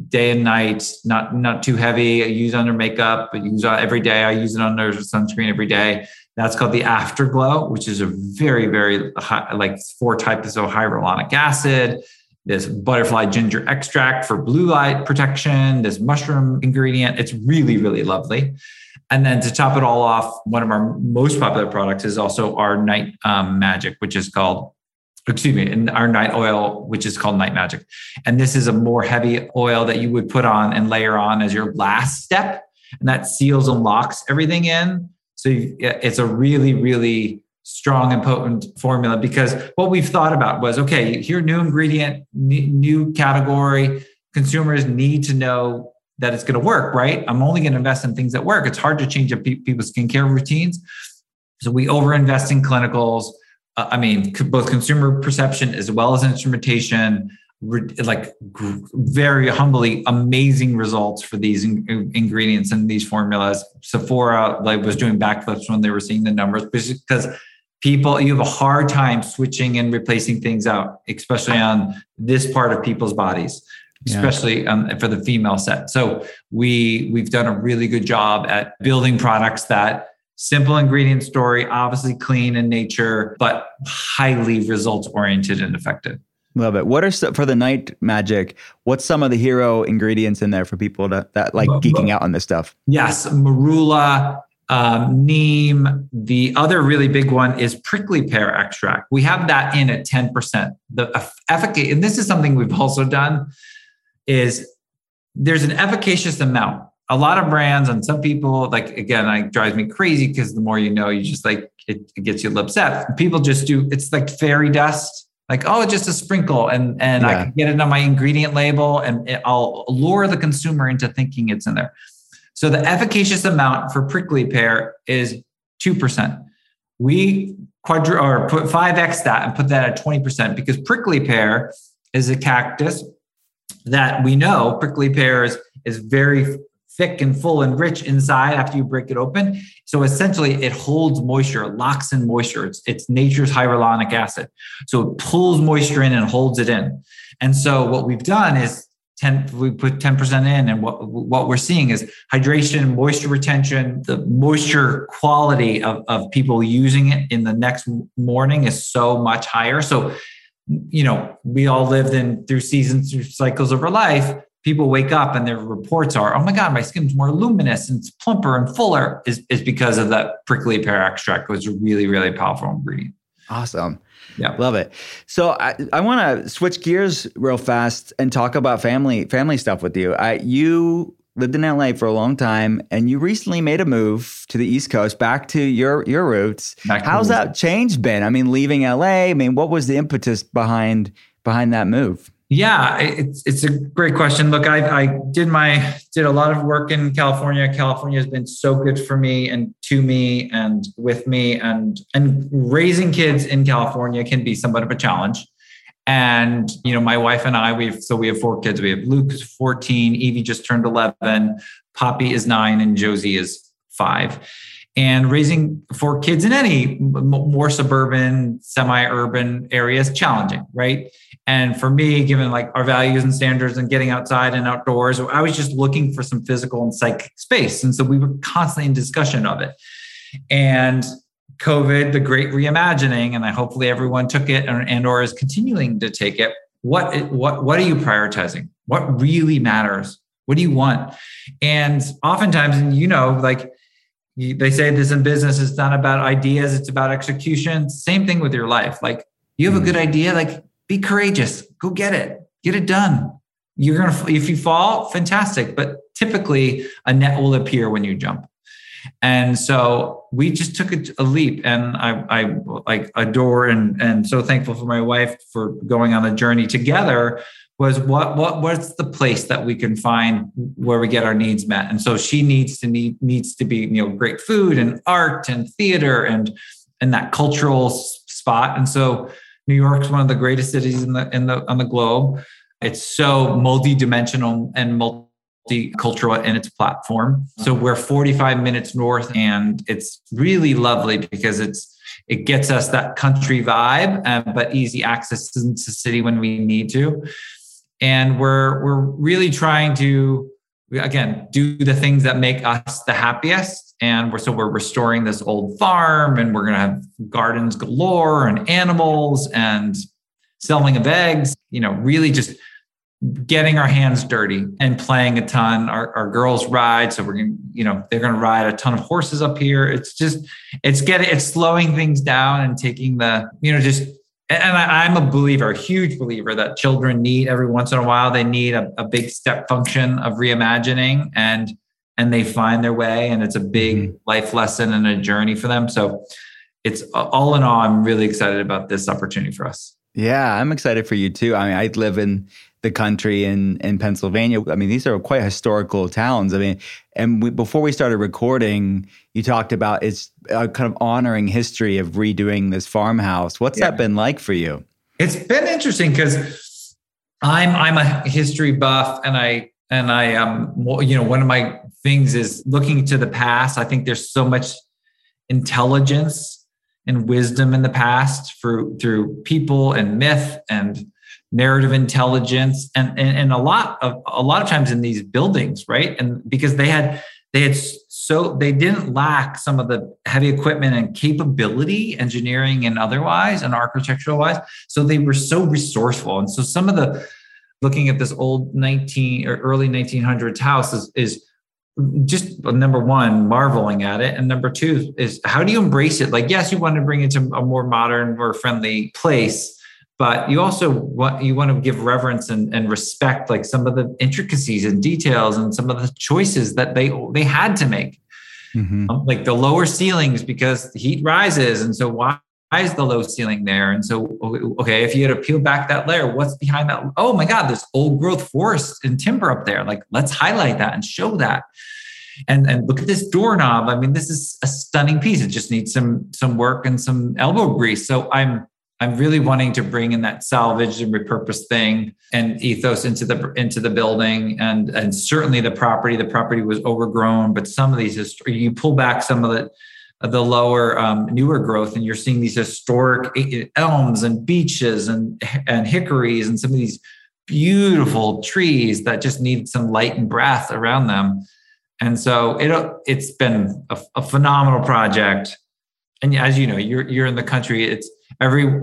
day and night, not not too heavy. I use under makeup, but use it every day. I use it under sunscreen every day. That's called the Afterglow, which is a very very high, like four types of hyaluronic acid. This butterfly ginger extract for blue light protection. This mushroom ingredient. It's really really lovely. And then to top it all off, one of our most popular products is also our night um, magic, which is called, excuse me, and our night oil, which is called night magic. And this is a more heavy oil that you would put on and layer on as your last step. And that seals and locks everything in. So it's a really, really strong and potent formula because what we've thought about was okay, here, new ingredient, new category. Consumers need to know that it's going to work, right? I'm only going to invest in things that work. It's hard to change up people's skincare routines. So we overinvest in clinicals. Uh, I mean, both consumer perception as well as instrumentation, like very humbly amazing results for these in- ingredients and these formulas. Sephora like was doing backflips when they were seeing the numbers because people you have a hard time switching and replacing things out, especially on this part of people's bodies especially yeah. um, for the female set. So we we've done a really good job at building products that simple ingredient story, obviously clean in nature, but highly results oriented and effective. Love it. What are for the night magic? What's some of the hero ingredients in there for people to, that like geeking out on this stuff? Yes, marula, um, neem. The other really big one is prickly pear extract. We have that in at ten percent. The efficacy, and this is something we've also done is there's an efficacious amount. A lot of brands and some people, like again, it drives me crazy because the more you know, you just like it, it gets you upset. People just do it's like fairy dust like oh just a sprinkle and and yeah. i can get it on my ingredient label and it, i'll lure the consumer into thinking it's in there so the efficacious amount for prickly pear is 2% we quadru or put 5x that and put that at 20% because prickly pear is a cactus that we know prickly pears is very thick and full and rich inside after you break it open. So essentially, it holds moisture, locks in moisture. It's, it's nature's hyaluronic acid. So it pulls moisture in and holds it in. And so what we've done is 10, we put 10% in, and what, what we're seeing is hydration, moisture retention, the moisture quality of, of people using it in the next morning is so much higher. So you know, we all lived in through seasons, through cycles of our life. People wake up and their reports are, oh my God, my skin's more luminous and it's plumper and fuller, is, is because of that prickly pear extract, which is a really, really powerful ingredient. Awesome. Yeah. Love it. So I, I want to switch gears real fast and talk about family family stuff with you. I you lived in LA for a long time, and you recently made a move to the East Coast, back to your your roots. How's that change been? I mean, leaving LA. I mean, what was the impetus behind behind that move? Yeah, it's it's a great question. Look, I, I did my did a lot of work in California. California has been so good for me and to me and with me and and raising kids in California can be somewhat of a challenge. And you know, my wife and I, we've so we have four kids. We have Luke is 14, Evie just turned 11, Poppy is nine, and Josie is five and raising four kids in any more suburban semi-urban area is challenging right? And for me given like our values and standards and getting outside and outdoors i was just looking for some physical and psychic space and so we were constantly in discussion of it. And covid the great reimagining and i hopefully everyone took it and, and or is continuing to take it what what what are you prioritizing? What really matters? What do you want? And oftentimes and you know like they say this in business it's not about ideas it's about execution. Same thing with your life. Like you have a good idea like be courageous. Go get it. Get it done. You're gonna if you fall fantastic. But typically a net will appear when you jump. And so we just took a, a leap and I, I like adore and and so thankful for my wife for going on the journey together was what what what's the place that we can find where we get our needs met? And so she needs to need needs to be you know great food and art and theater and and that cultural spot. And so new york's one of the greatest cities in the in the on the globe. It's so multi-dimensional and multicultural in its platform. So we're 45 minutes north and it's really lovely because it's it gets us that country vibe, uh, but easy access into the city when we need to and we're we're really trying to again do the things that make us the happiest. And we're so we're restoring this old farm and we're going to have gardens galore and animals and selling of eggs you know really just getting our hands dirty and playing a ton. Our, our girls ride so we're going you know they're going to ride a ton of horses up here. It's just it's getting it's slowing things down and taking the you know just and I, am a believer, a huge believer that children need every once in a while, they need a, a, big step function of reimagining and and they find their way and it's a big mm-hmm. life lesson and a journey for them. So it's all in all, I'm really excited about this opportunity for us. Yeah, I'm excited for you too. I mean, I live in the country in in Pennsylvania. I mean, these are quite historical towns. I mean, and we, before we started recording, you talked about it's a kind of honoring history of redoing this farmhouse. What's yeah. that been like for you? It's been interesting because I'm I'm a history buff, and I and I um you know one of my things is looking to the past. I think there's so much intelligence and wisdom in the past through through people and myth and narrative intelligence and, and and a lot of a lot of times in these buildings right? And because they had they had so they didn't lack some of the heavy equipment and capability engineering and otherwise and architectural wise. So they were so resourceful. And so some of the looking at this old 19 or early 1900s house is, is just number one marveling at it. And number two is how do you embrace it? Like yes you want to bring it to a more modern more friendly place but you also want you want to give reverence and, and respect like some of the intricacies and details and some of the choices that they they had to make. Mm-hmm. um, like the lower ceilings because the heat rises and so why is the low ceiling there? And so okay if you had to peel back that layer what's behind that? Oh my god there's old growth forest and timber up there. Like let's highlight that and show that. And and look at this doorknob. I mean this is a stunning piece. It just needs some some work and some elbow grease. So i'm I'm really wanting to bring in that salvage and repurpose thing and ethos into the into the building and and certainly the property. The property was overgrown, but some of these you pull back some of the the lower um, newer growth and you're seeing these historic elms and beeches and and hickories and some of these beautiful trees that just need some light and breath around them. And so it it's been a, a phenomenal project. And as you know, you're you're in the country. It's every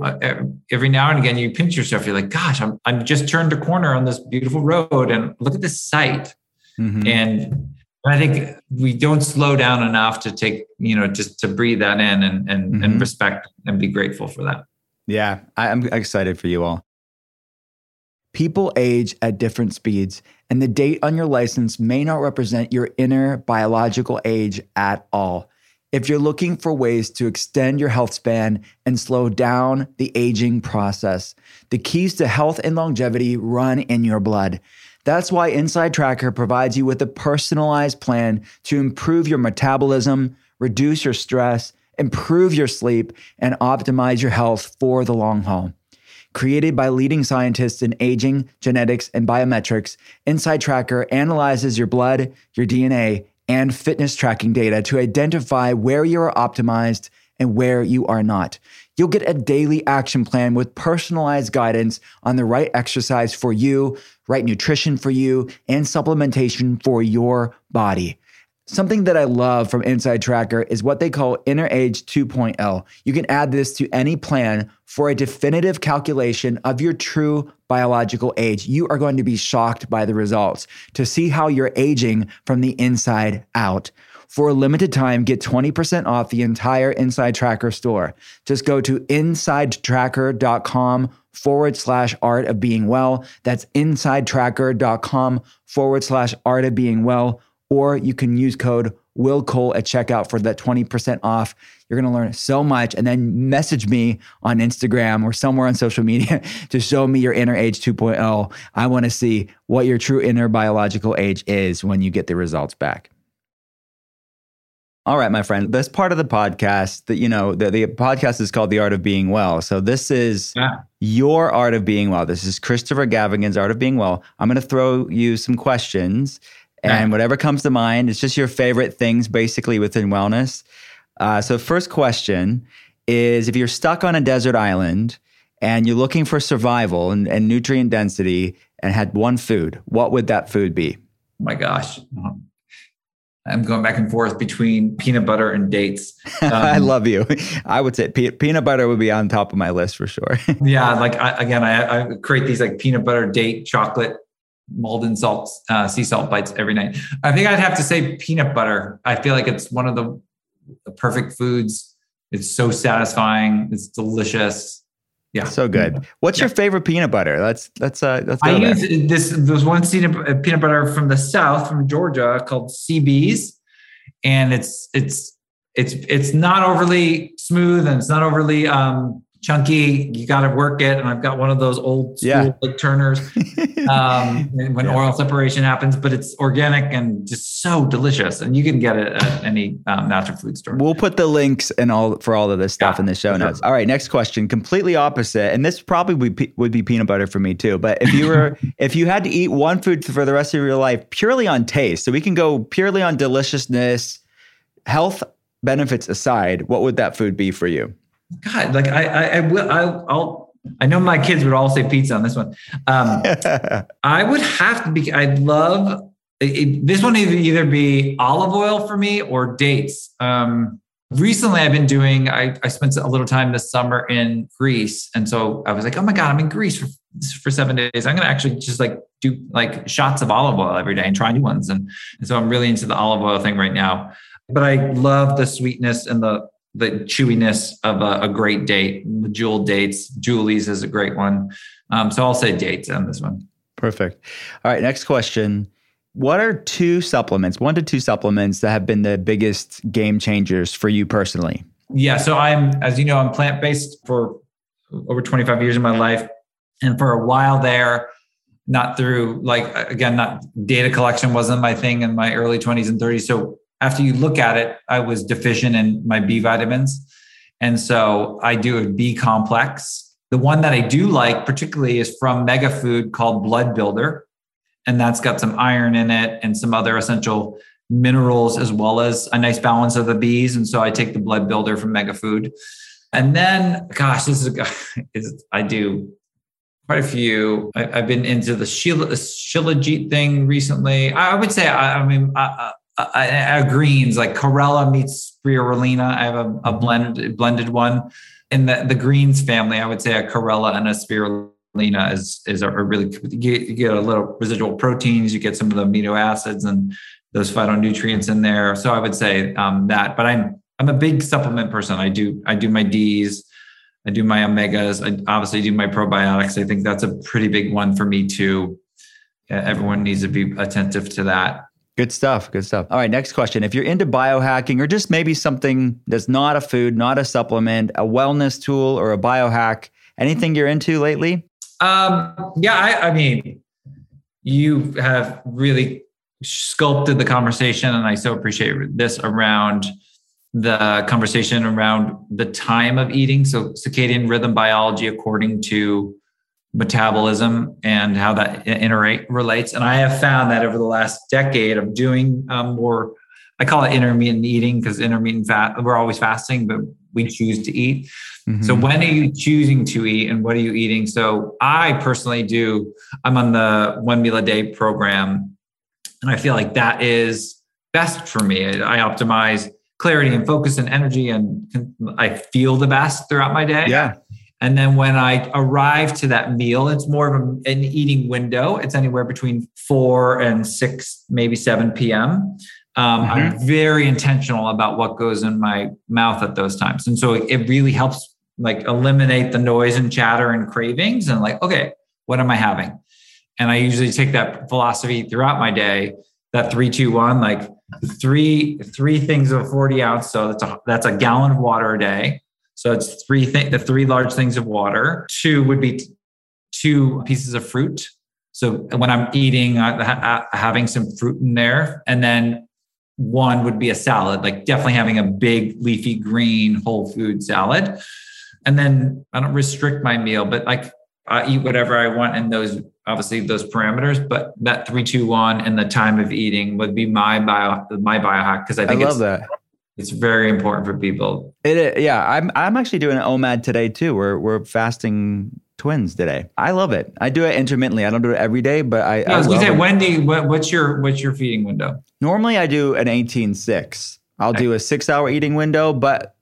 every now and again you pinch yourself you're like gosh i'm i'm just turned a corner on this beautiful road and look at this site mm-hmm. and i think we don't slow down enough to take you know just to breathe that in and and, mm-hmm. and respect and be grateful for that yeah i'm excited for you all people age at different speeds and the date on your license may not represent your inner biological age at all if you're looking for ways to extend your health span and slow down the aging process. The keys to health and longevity run in your blood. That's why Inside Tracker provides you with a personalized plan to improve your metabolism, reduce your stress, improve your sleep, and optimize your health for the long haul. Created by leading scientists in aging, genetics, and biometrics, Inside Tracker analyzes your blood, your DNA, and fitness tracking data to identify where you are optimized and where you are not. You'll get a daily action plan with personalized guidance on the right exercise for you, right nutrition for you, and supplementation for your body. Something that I love from Inside Tracker is what they call Inner Age 2.0. You can add this to any plan for a definitive calculation of your true biological age. You are going to be shocked by the results to see how you're aging from the inside out. For a limited time, get 20% off the entire Inside Tracker store. Just go to insidetracker.com forward slash art of being well. That's insidetracker.com forward slash art of being well or you can use code Will Cole at checkout for that 20% off. You're going to learn so much. And then message me on Instagram or somewhere on social media to show me your inner age 2.0. I want to see what your true inner biological age is when you get the results back. All right, my friend. This part of the podcast that, you know, the, the podcast is called The Art of Being Well. So this is yeah. your Art of Being Well. This is Christopher Gavigan's Art of Being Well. I'm going to throw you some questions and whatever comes to mind. It's just your favorite things basically within wellness. Uh, so, first question is if you're stuck on a desert island and you're looking for survival and, and nutrient density and had one food, what would that food be? Oh my gosh. I'm going back and forth between peanut butter and dates. Um, I love you. I would say pe- peanut butter would be on top of my list for sure. yeah, like I, again, I, I, create these like peanut butter date chocolate Maldon salt, uh, sea salt bites every night. I think I'd have to say peanut butter. I feel like it's one of the, the perfect foods. It's so satisfying. It's delicious. Yeah, so good. What's yeah. your favorite peanut butter? Let's let's uh let's. I use this. There's one peanut peanut butter from the south, from Georgia, called CB's, and it's it's it's it's not overly smooth and it's not overly um chunky. You got to work it. And I've got one of those old school yeah. like turners um, when yeah. oil separation happens, but it's organic and just so delicious. And you can get it at any um, natural food store. We'll put the links and all for all of this stuff yeah, in the show notes. Sure. All right, next question. Completely opposite, and this probably would be, would be peanut butter for me too. But if you were if you had to eat one food for the rest of your life purely on taste, so we can go purely on deliciousness, health benefits aside, what would that food be for you? God, like I, I, I will, I'll, I'll, I know my kids would all say pizza on this one. Um, I would have to be. I'd love it, this one. Either either be olive oil for me or dates. Um, recently, I've been doing. I, I spent a little time this summer in Greece, and so I was like, oh my god, I'm in Greece for for seven days. I'm gonna actually just like do like shots of olive oil every day and try new ones. And, and so I'm really into the olive oil thing right now. But I love the sweetness and the the chewiness of a, a great date. The jewel dates, Julie's is a great one. Um, so I'll say dates on this one. Perfect. All right, next question. What are two supplements, one to two supplements that have been the biggest game changers for you personally? Yeah, so I'm, as you know, I'm plant based for over 25 years of my life. And for a while there, not through like, again, not data collection wasn't my thing in my early 20s and 30s. So after you look at it, I was deficient in my B vitamins. And so I do a B complex. The one that I do like, particularly, is from Mega Food called Blood Builder. And that's got some iron in it and some other essential minerals, as well as a nice balance of the Bs. And so I take the Blood Builder from Mega Food. And then, gosh, this is, is I do quite a few. I, have been into the Shilajit thing recently. I, would say, I, I mean, I, uh, greens like Chlorella meets spirulina. I have a, a, blended blended one. In the, the greens family, I would say a Chlorella and a spirulina is is a, really you get a little residual proteins. You get some of the amino acids and those phytonutrients in there. So I would say um, that. But I'm I'm a big supplement person. I do I do my D's. I do my omegas. I obviously do my probiotics. I think that's a pretty big one for me too. Everyone needs to be attentive to that. Good stuff. Good stuff. All right, next question. If you're into biohacking or just maybe something that's not a food, not a supplement, a wellness tool or a biohack, anything you're into lately? Um, yeah, I, I mean, you have really sculpted the conversation, and I so appreciate this around the conversation around the time of eating. So, circadian rhythm biology according to metabolism and how that interrelates. And I have found that over the last decade of doing um, more, I call it intermittent eating because intermittent fat, we're always fasting, but we choose to eat. Mm-hmm. So when are you choosing to eat and what are you eating? So I personally do, I'm on the one meal a day program. And I feel like that is best for me. I optimize clarity and focus and energy and I feel the best throughout my day. Yeah. And then when I arrive to that meal, it's more of a, an eating window. It's anywhere between 4 and 6, maybe 7 p.m. Um, mm-hmm. I'm very intentional about what goes in my mouth at those times. And so it really helps like eliminate the noise and chatter and cravings and like, okay, what am I having? And I usually take that philosophy throughout my day, that three, two, one, like three, three things of 40 ounce. So that's a, that's a gallon of water a day. So it's three th- the three large things of water. Two would be t- two pieces of fruit. So when I'm eating, uh, ha- having some fruit in there, and then one would be a salad, like definitely having a big leafy green whole food salad. And then I don't restrict my meal, but like I eat whatever I want in those obviously those parameters. But that three, two, one, and the time of eating would be my bio my biohack because I think I love that. It's very important for people. It yeah, I'm I'm actually doing an OMAD today too. We're we're fasting twins today. I love it. I do it intermittently. I don't do it every day, but I. Yeah, I was gonna say, Wendy, what, what's your what's your feeding window? Normally, I do an 18-6. I'll okay. do a six-hour eating window, but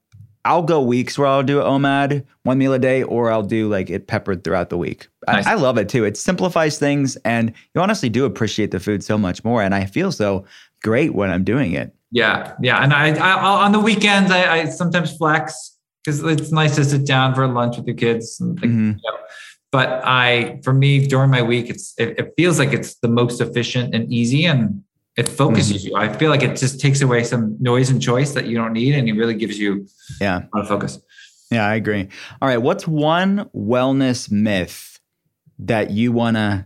I'll go weeks where I'll do OMAD one meal a day, or I'll do like it peppered throughout the week. Nice. I, I, love it too. It simplifies things, and you honestly do appreciate the food so much more. And I feel so great when I'm doing it. Yeah, yeah. And I, I on the weekends, I, I sometimes flex because it's nice to sit down for lunch with your kids. And think, mm-hmm. you know, but I, for me, during my week, it's it, it, feels like it's the most efficient and easy, and it focuses mm-hmm. you. I feel like it just takes away some noise and choice that you don't need, and it really gives you yeah a lot of focus. Yeah, I agree. All right, what's one wellness myth that you want to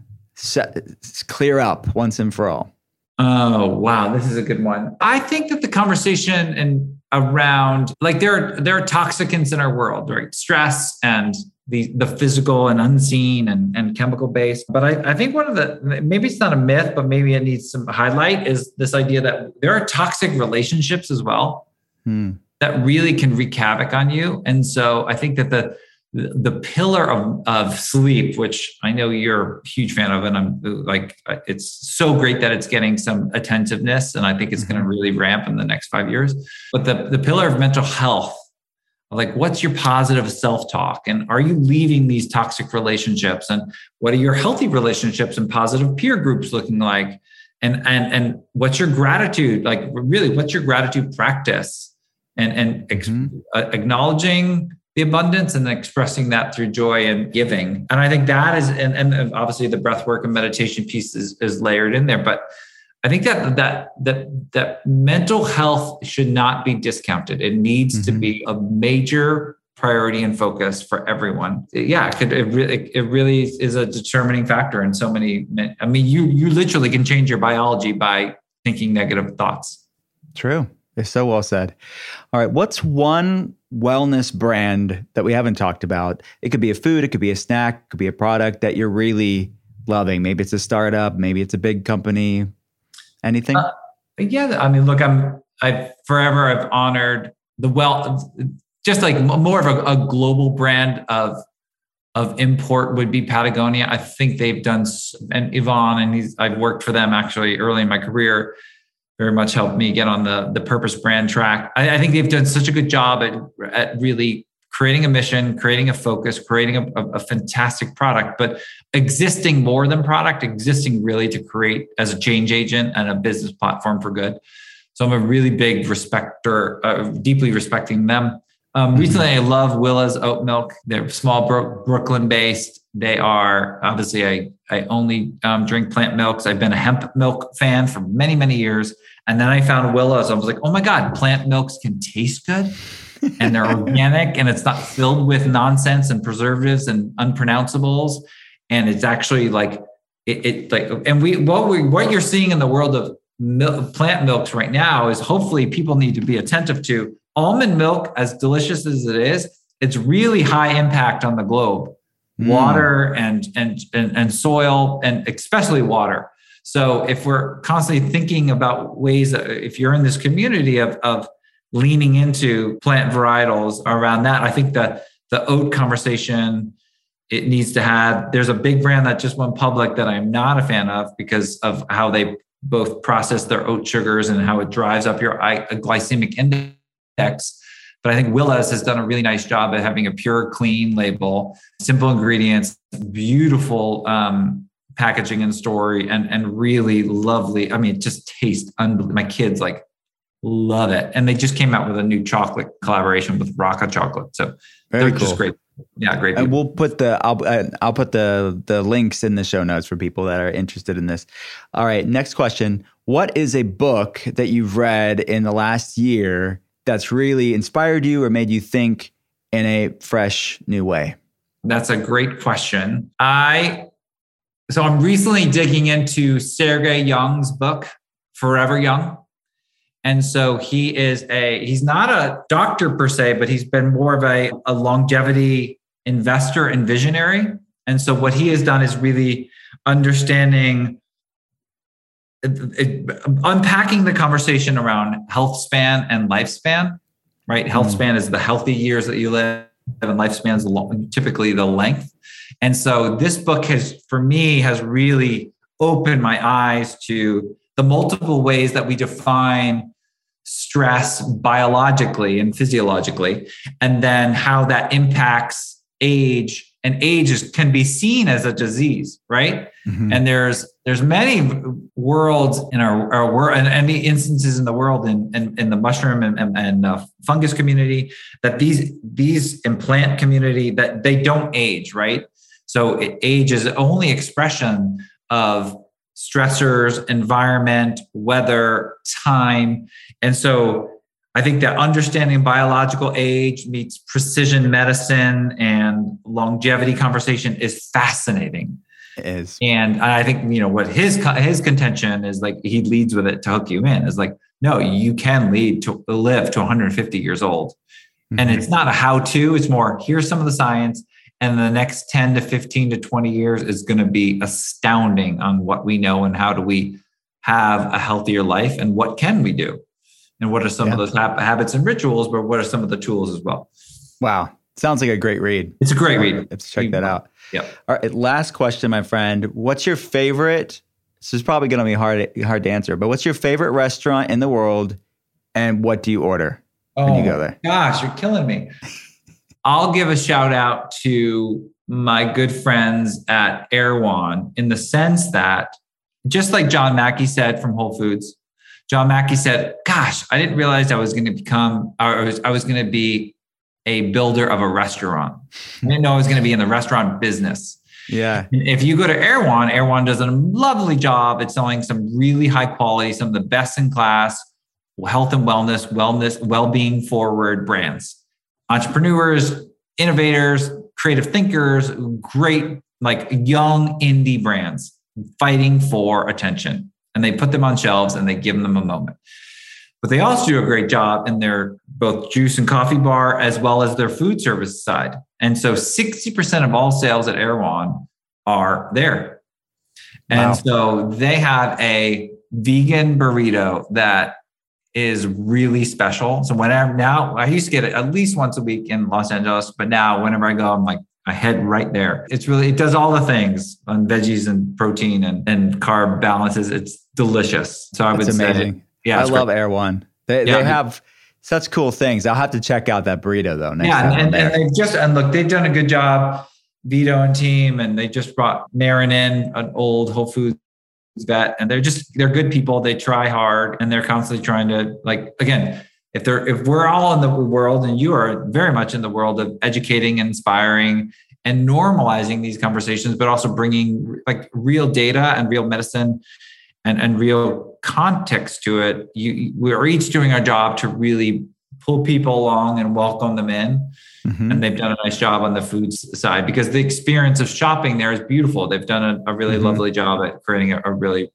clear up once and for all? Oh, wow. This is a good one. I think that the conversation and around like there are there are toxicants in our world, right? Stress and the the physical and unseen and, and chemical based. But I, I think one of the maybe it's not a myth, but maybe it needs some highlight is this idea that there are toxic relationships as well hmm. that really can wreak havoc on you. And so I think that the the pillar of, of sleep, which I know you're a huge fan of, and I'm like, it's so great that it's getting some attentiveness, and I think it's going to mm-hmm. really ramp in the next five years. But the, the pillar of mental health, like, what's your positive self talk? And are you leaving these toxic relationships? And what are your healthy relationships and positive peer groups looking like? And, and, and what's your gratitude? Like, really, what's your gratitude practice? And, and mm-hmm. acknowledging the abundance and expressing that through joy and giving. And I think that is, and, and obviously the breath work and meditation piece is, is layered in there. But I think that that that that mental health should not be discounted. It needs mm-hmm. to be a major priority and focus for everyone. Yeah, it, could, it really it really is a determining factor in so many. I mean, you you literally can change your biology by thinking negative thoughts. True. It's so well said. All right, what's one wellness brand that we haven't talked about. It could be a food, it could be a snack, it could be a product that you're really loving. Maybe it's a startup, maybe it's a big company. Anything? Uh, yeah, I mean, look, I'm I've forever I've honored the well, just like more of a, a global brand of of import would be Patagonia. I think they've done and Yvon and he's I've worked for them actually early in my career very much helped me get on the the purpose brand track. I, I think they've done such a good job at, at really creating a mission, creating a focus, creating a, a, a, fantastic product, but existing more than product, existing really to create as a change agent and a business platform for good. So I'm a really big respecter, uh, deeply respecting them. Um, recently, I love Willa's oat milk. They're small Bro- Brooklyn based. They are obviously I I only um, drink plant milks. I've been a hemp milk fan for many many years, and then I found Willa's. I was like, oh my god, plant milks can taste good, and they're organic, and it's not filled with nonsense and preservatives and unpronounceables, and it's actually like it, it like and we what we what you're seeing in the world of milk, plant milks right now is hopefully people need to be attentive to almond milk, as delicious as it is, it's really high impact on the globe. Mm. Water and, and and and soil, and especially water. So if we're constantly thinking about ways, that, if you're in this community of of leaning into plant varietals around that, I think the the oat conversation it needs to have. There's a big brand that just went public that I'm not a fan of because of how they both process their oat sugars and how it drives up your glycemic index but I think Willa's has done a really nice job at having a pure, clean label, simple ingredients, beautiful um, packaging and story, and and really lovely. I mean, it just tastes unbelievable. My kids like love it, and they just came out with a new chocolate collaboration with Raaka Chocolate. So Very they're cool. just great. Yeah, great. And we'll put the I'll I'll put the the links in the show notes for people that are interested in this. All right, next question. What is a book that you've read in the last year that's really inspired you or made you think in a fresh new way? That's a great question. I so I'm recently digging into Sergey Young's book, Forever Young. And so he is a he's not a doctor per se, but he's been more of a, a longevity investor and visionary. And so what he has done is really understanding it, unpacking the conversation around health span and lifespan, right? Health mm. span is the healthy years that you live, and lifespan is typically the length. And so this book has, for me, has really opened my eyes to the multiple ways that we define stress biologically and physiologically, and then how that impacts age and age is, can be seen as a disease, right? Mm-hmm. And there's there's many worlds in our, our world and any instances in the world in, in, in the mushroom and, and, and uh, fungus community that these these implant community that they don't age, right? So it, age is only expression of stressors, environment, weather, time, and so I think that understanding biological age meets precision medicine and longevity conversation is fascinating. It is. And I think, you know, what his his contention is like he leads with it to hook you in is like, no, you can lead to live to 150 years old. Mm-hmm. And it's not a how to, it's more here's some of the science. And the next 10 to 15 to 20 years is going to be astounding on what we know and how do we have a healthier life and what can we do and what are some yeah. of those habits and rituals, but what are some of the tools as well. Wow. Sounds like a great read. It's a great read. Let's check that out. Yeah. All right. Last question, my friend. What's your favorite? This is probably going to be hard, hard to answer, but what's your favorite restaurant in the world and what do you order when you go oh, there? Oh, gosh, you're killing me. I'll give a shout out to my good friends at Erewhon in the sense that, just like John Mackey said from Whole Foods, John Mackey said, "Gosh, I didn't realize I was going to become, I was, I was going to be a builder of a restaurant. I didn't know I was going to be in the restaurant business." Yeah. If you go to Erewhon, Erewhon does a lovely job at selling some really high quality, some of the best in class health and wellness, wellness, well-being forward brands. Entrepreneurs, innovators, creative thinkers, great like young indie brands fighting for attention and they put them on shelves and they give them a moment. But they also do a great job in their both juice and coffee bar as well as their food service side. And so 60% of all sales at Erewhon are there. And wow. so they have a vegan burrito that is really special. So whenever now I used to get it at least once a week in Los Angeles, but now whenever I go, I'm like, I head right there. It's really, it does all the things on veggies and protein and, and carb balances. It's delicious. So I That's would amazing. say, yeah, I love great. One. They, yeah. they have such cool things. I'll have to check out that burrito though. yeah. And, and they just, and look, they've done a good job, Vito and team, and they just brought Marin in, an old Whole Foods vet, and they're just, they're good people. They try hard and they're constantly trying to like, again, if they're if we're all in the world and you are very much in the world of educating inspiring and normalizing these conversations but also bringing like real data and real medicine and, and real context to it you we're each doing our job to really pull people along and welcome them in mm-hmm. and they've done a nice job on the food side because the experience of shopping there is beautiful they've done a, a really mm-hmm. lovely job at creating a, a really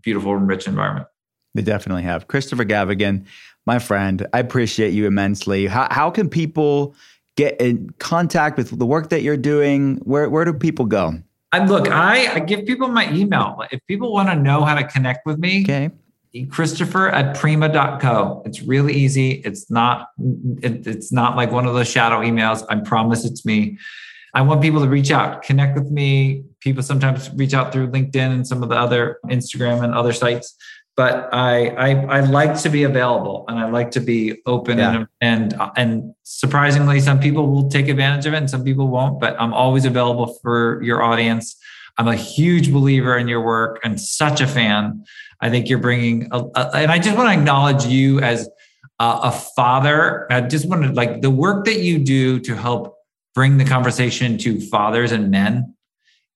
beautiful and rich environment they definitely have christopher gavigan my friend. I appreciate you immensely. How, how can people get in contact with the work that you're doing? Where, where do people go? And look, I, I give people my email. If people want to know how to connect with me, okay. Christopher at prima.co. It's really easy. It's not, it, it's not like one of those shadow emails. I promise it's me. I want people to reach out, connect with me. People sometimes reach out through LinkedIn and some of the other Instagram and other sites but I, I, I like to be available and I like to be open yeah. and and and surprisingly, some people will take advantage of it and some people won't. But I'm always available for your audience. I'm a huge believer in your work and such a fan. I think you're bringing, a, a, and I just want to acknowledge you as a, a father. I just want to like the work that you do to help bring the conversation to fathers and men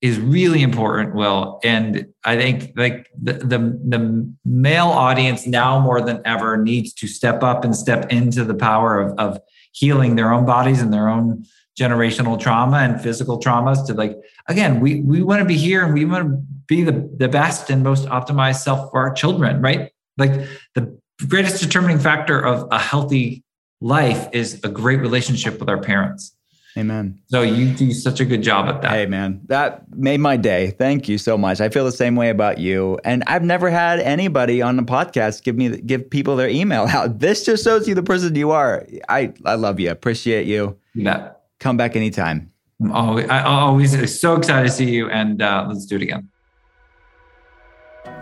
is really important, Will. And I think like the, the, the male audience now more than ever needs to step up and step into the power of, of healing their own bodies and their own generational trauma and physical traumas to like again we we want to be here and we want to be the, the best and most optimized self for our children right like the greatest determining factor of a healthy life is a great relationship with our parents Amen. So you do such a good job at that. Hey man, that made my day. Thank you so much. I feel the same way about you. And I've never had anybody on the podcast give me give people their email out. This just shows you the person you are. I I love you. Appreciate you. Yeah. Come back anytime. I'm always, I always so excited to see you and uh, let's do it again.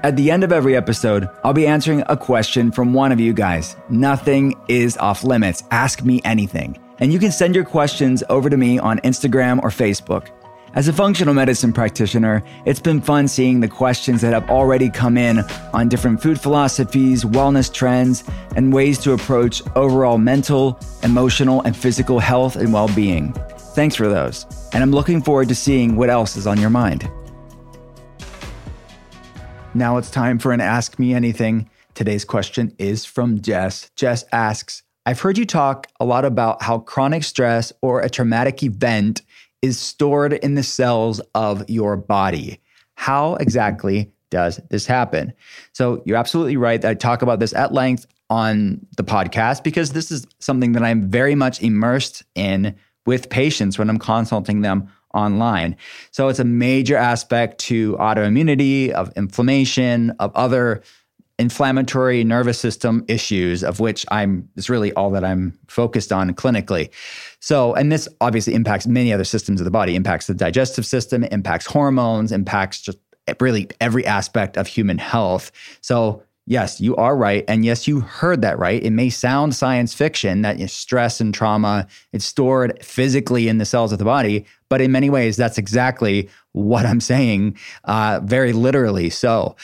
At the end of every episode, I'll be answering a question from one of you guys. Nothing is off limits. Ask me anything. And you can send your questions over to me on Instagram or Facebook. As a functional medicine practitioner, it's been fun seeing the questions that have already come in on different food philosophies, wellness trends, and ways to approach overall mental, emotional, and physical health and well being. Thanks for those. And I'm looking forward to seeing what else is on your mind. Now it's time for an Ask Me Anything. Today's question is from Jess. Jess asks, I've heard you talk a lot about how chronic stress or a traumatic event is stored in the cells of your body. How exactly does this happen? So, you're absolutely right. I talk about this at length on the podcast because this is something that I'm very much immersed in with patients when I'm consulting them online. So, it's a major aspect to autoimmunity, of inflammation, of other inflammatory nervous system issues, of which I'm is really all that I'm focused on clinically. So, and this obviously impacts many other systems of the body, impacts the digestive system, impacts hormones, impacts just really every aspect of human health. So, yes, you are right. And yes, you heard that right. It may sound science fiction that stress and trauma it's stored physically in the cells of the body, but in many ways, that's exactly what I'm saying, uh, very literally. So,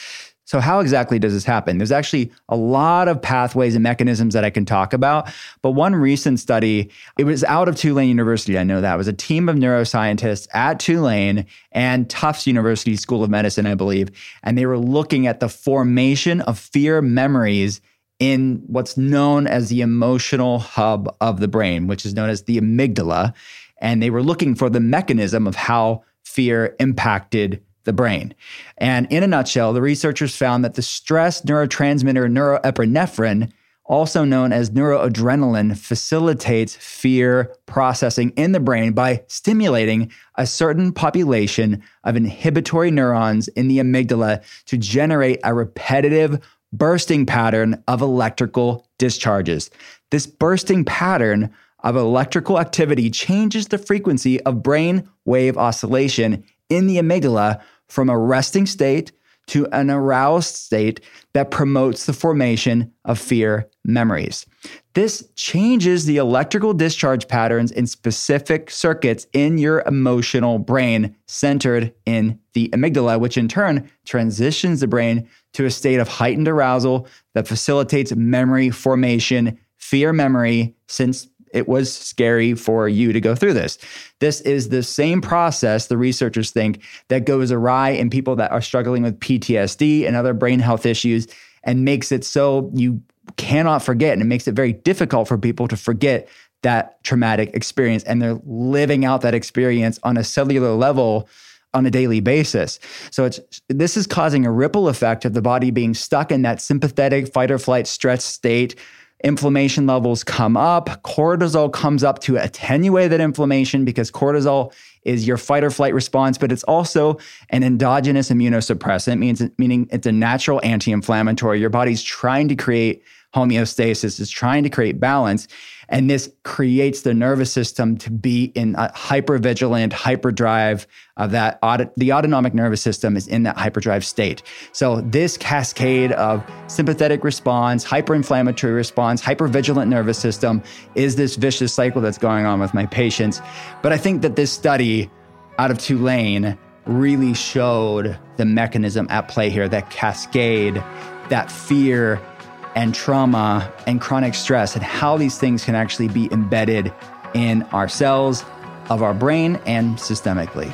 so, how exactly does this happen? There's actually a lot of pathways and mechanisms that I can talk about. But one recent study, it was out of Tulane University. I know that it was a team of neuroscientists at Tulane and Tufts University School of Medicine, I believe. And they were looking at the formation of fear memories in what's known as the emotional hub of the brain, which is known as the amygdala. And they were looking for the mechanism of how fear impacted the brain. And in a nutshell, the researchers found that the stress neurotransmitter norepinephrine, also known as noradrenaline, facilitates fear processing in the brain by stimulating a certain population of inhibitory neurons in the amygdala to generate a repetitive bursting pattern of electrical discharges. This bursting pattern of electrical activity changes the frequency of brain wave oscillation in the amygdala from a resting state to an aroused state that promotes the formation of fear memories. This changes the electrical discharge patterns in specific circuits in your emotional brain centered in the amygdala, which in turn transitions the brain to a state of heightened arousal that facilitates memory formation, fear memory since it was scary for you to go through this. This is the same process, the researchers think, that goes awry in people that are struggling with PTSD and other brain health issues and makes it so you cannot forget. And it makes it very difficult for people to forget that traumatic experience. And they're living out that experience on a cellular level on a daily basis. So it's this is causing a ripple effect of the body being stuck in that sympathetic fight or flight stress state inflammation levels come up. Cortisol comes up to attenuate that inflammation because cortisol is your fight or flight response, but it's also an endogenous immunosuppressant, means meaning it's a natural anti-inflammatory. Your body's trying to create homeostasis, it's trying to create balance. And this creates the nervous system to be in a hypervigilant hyperdrive of that. Aut- the autonomic nervous system is in that hyperdrive state. So, this cascade of sympathetic response, hyperinflammatory response, hypervigilant nervous system is this vicious cycle that's going on with my patients. But I think that this study out of Tulane really showed the mechanism at play here that cascade, that fear and trauma and chronic stress and how these things can actually be embedded in our cells of our brain and systemically.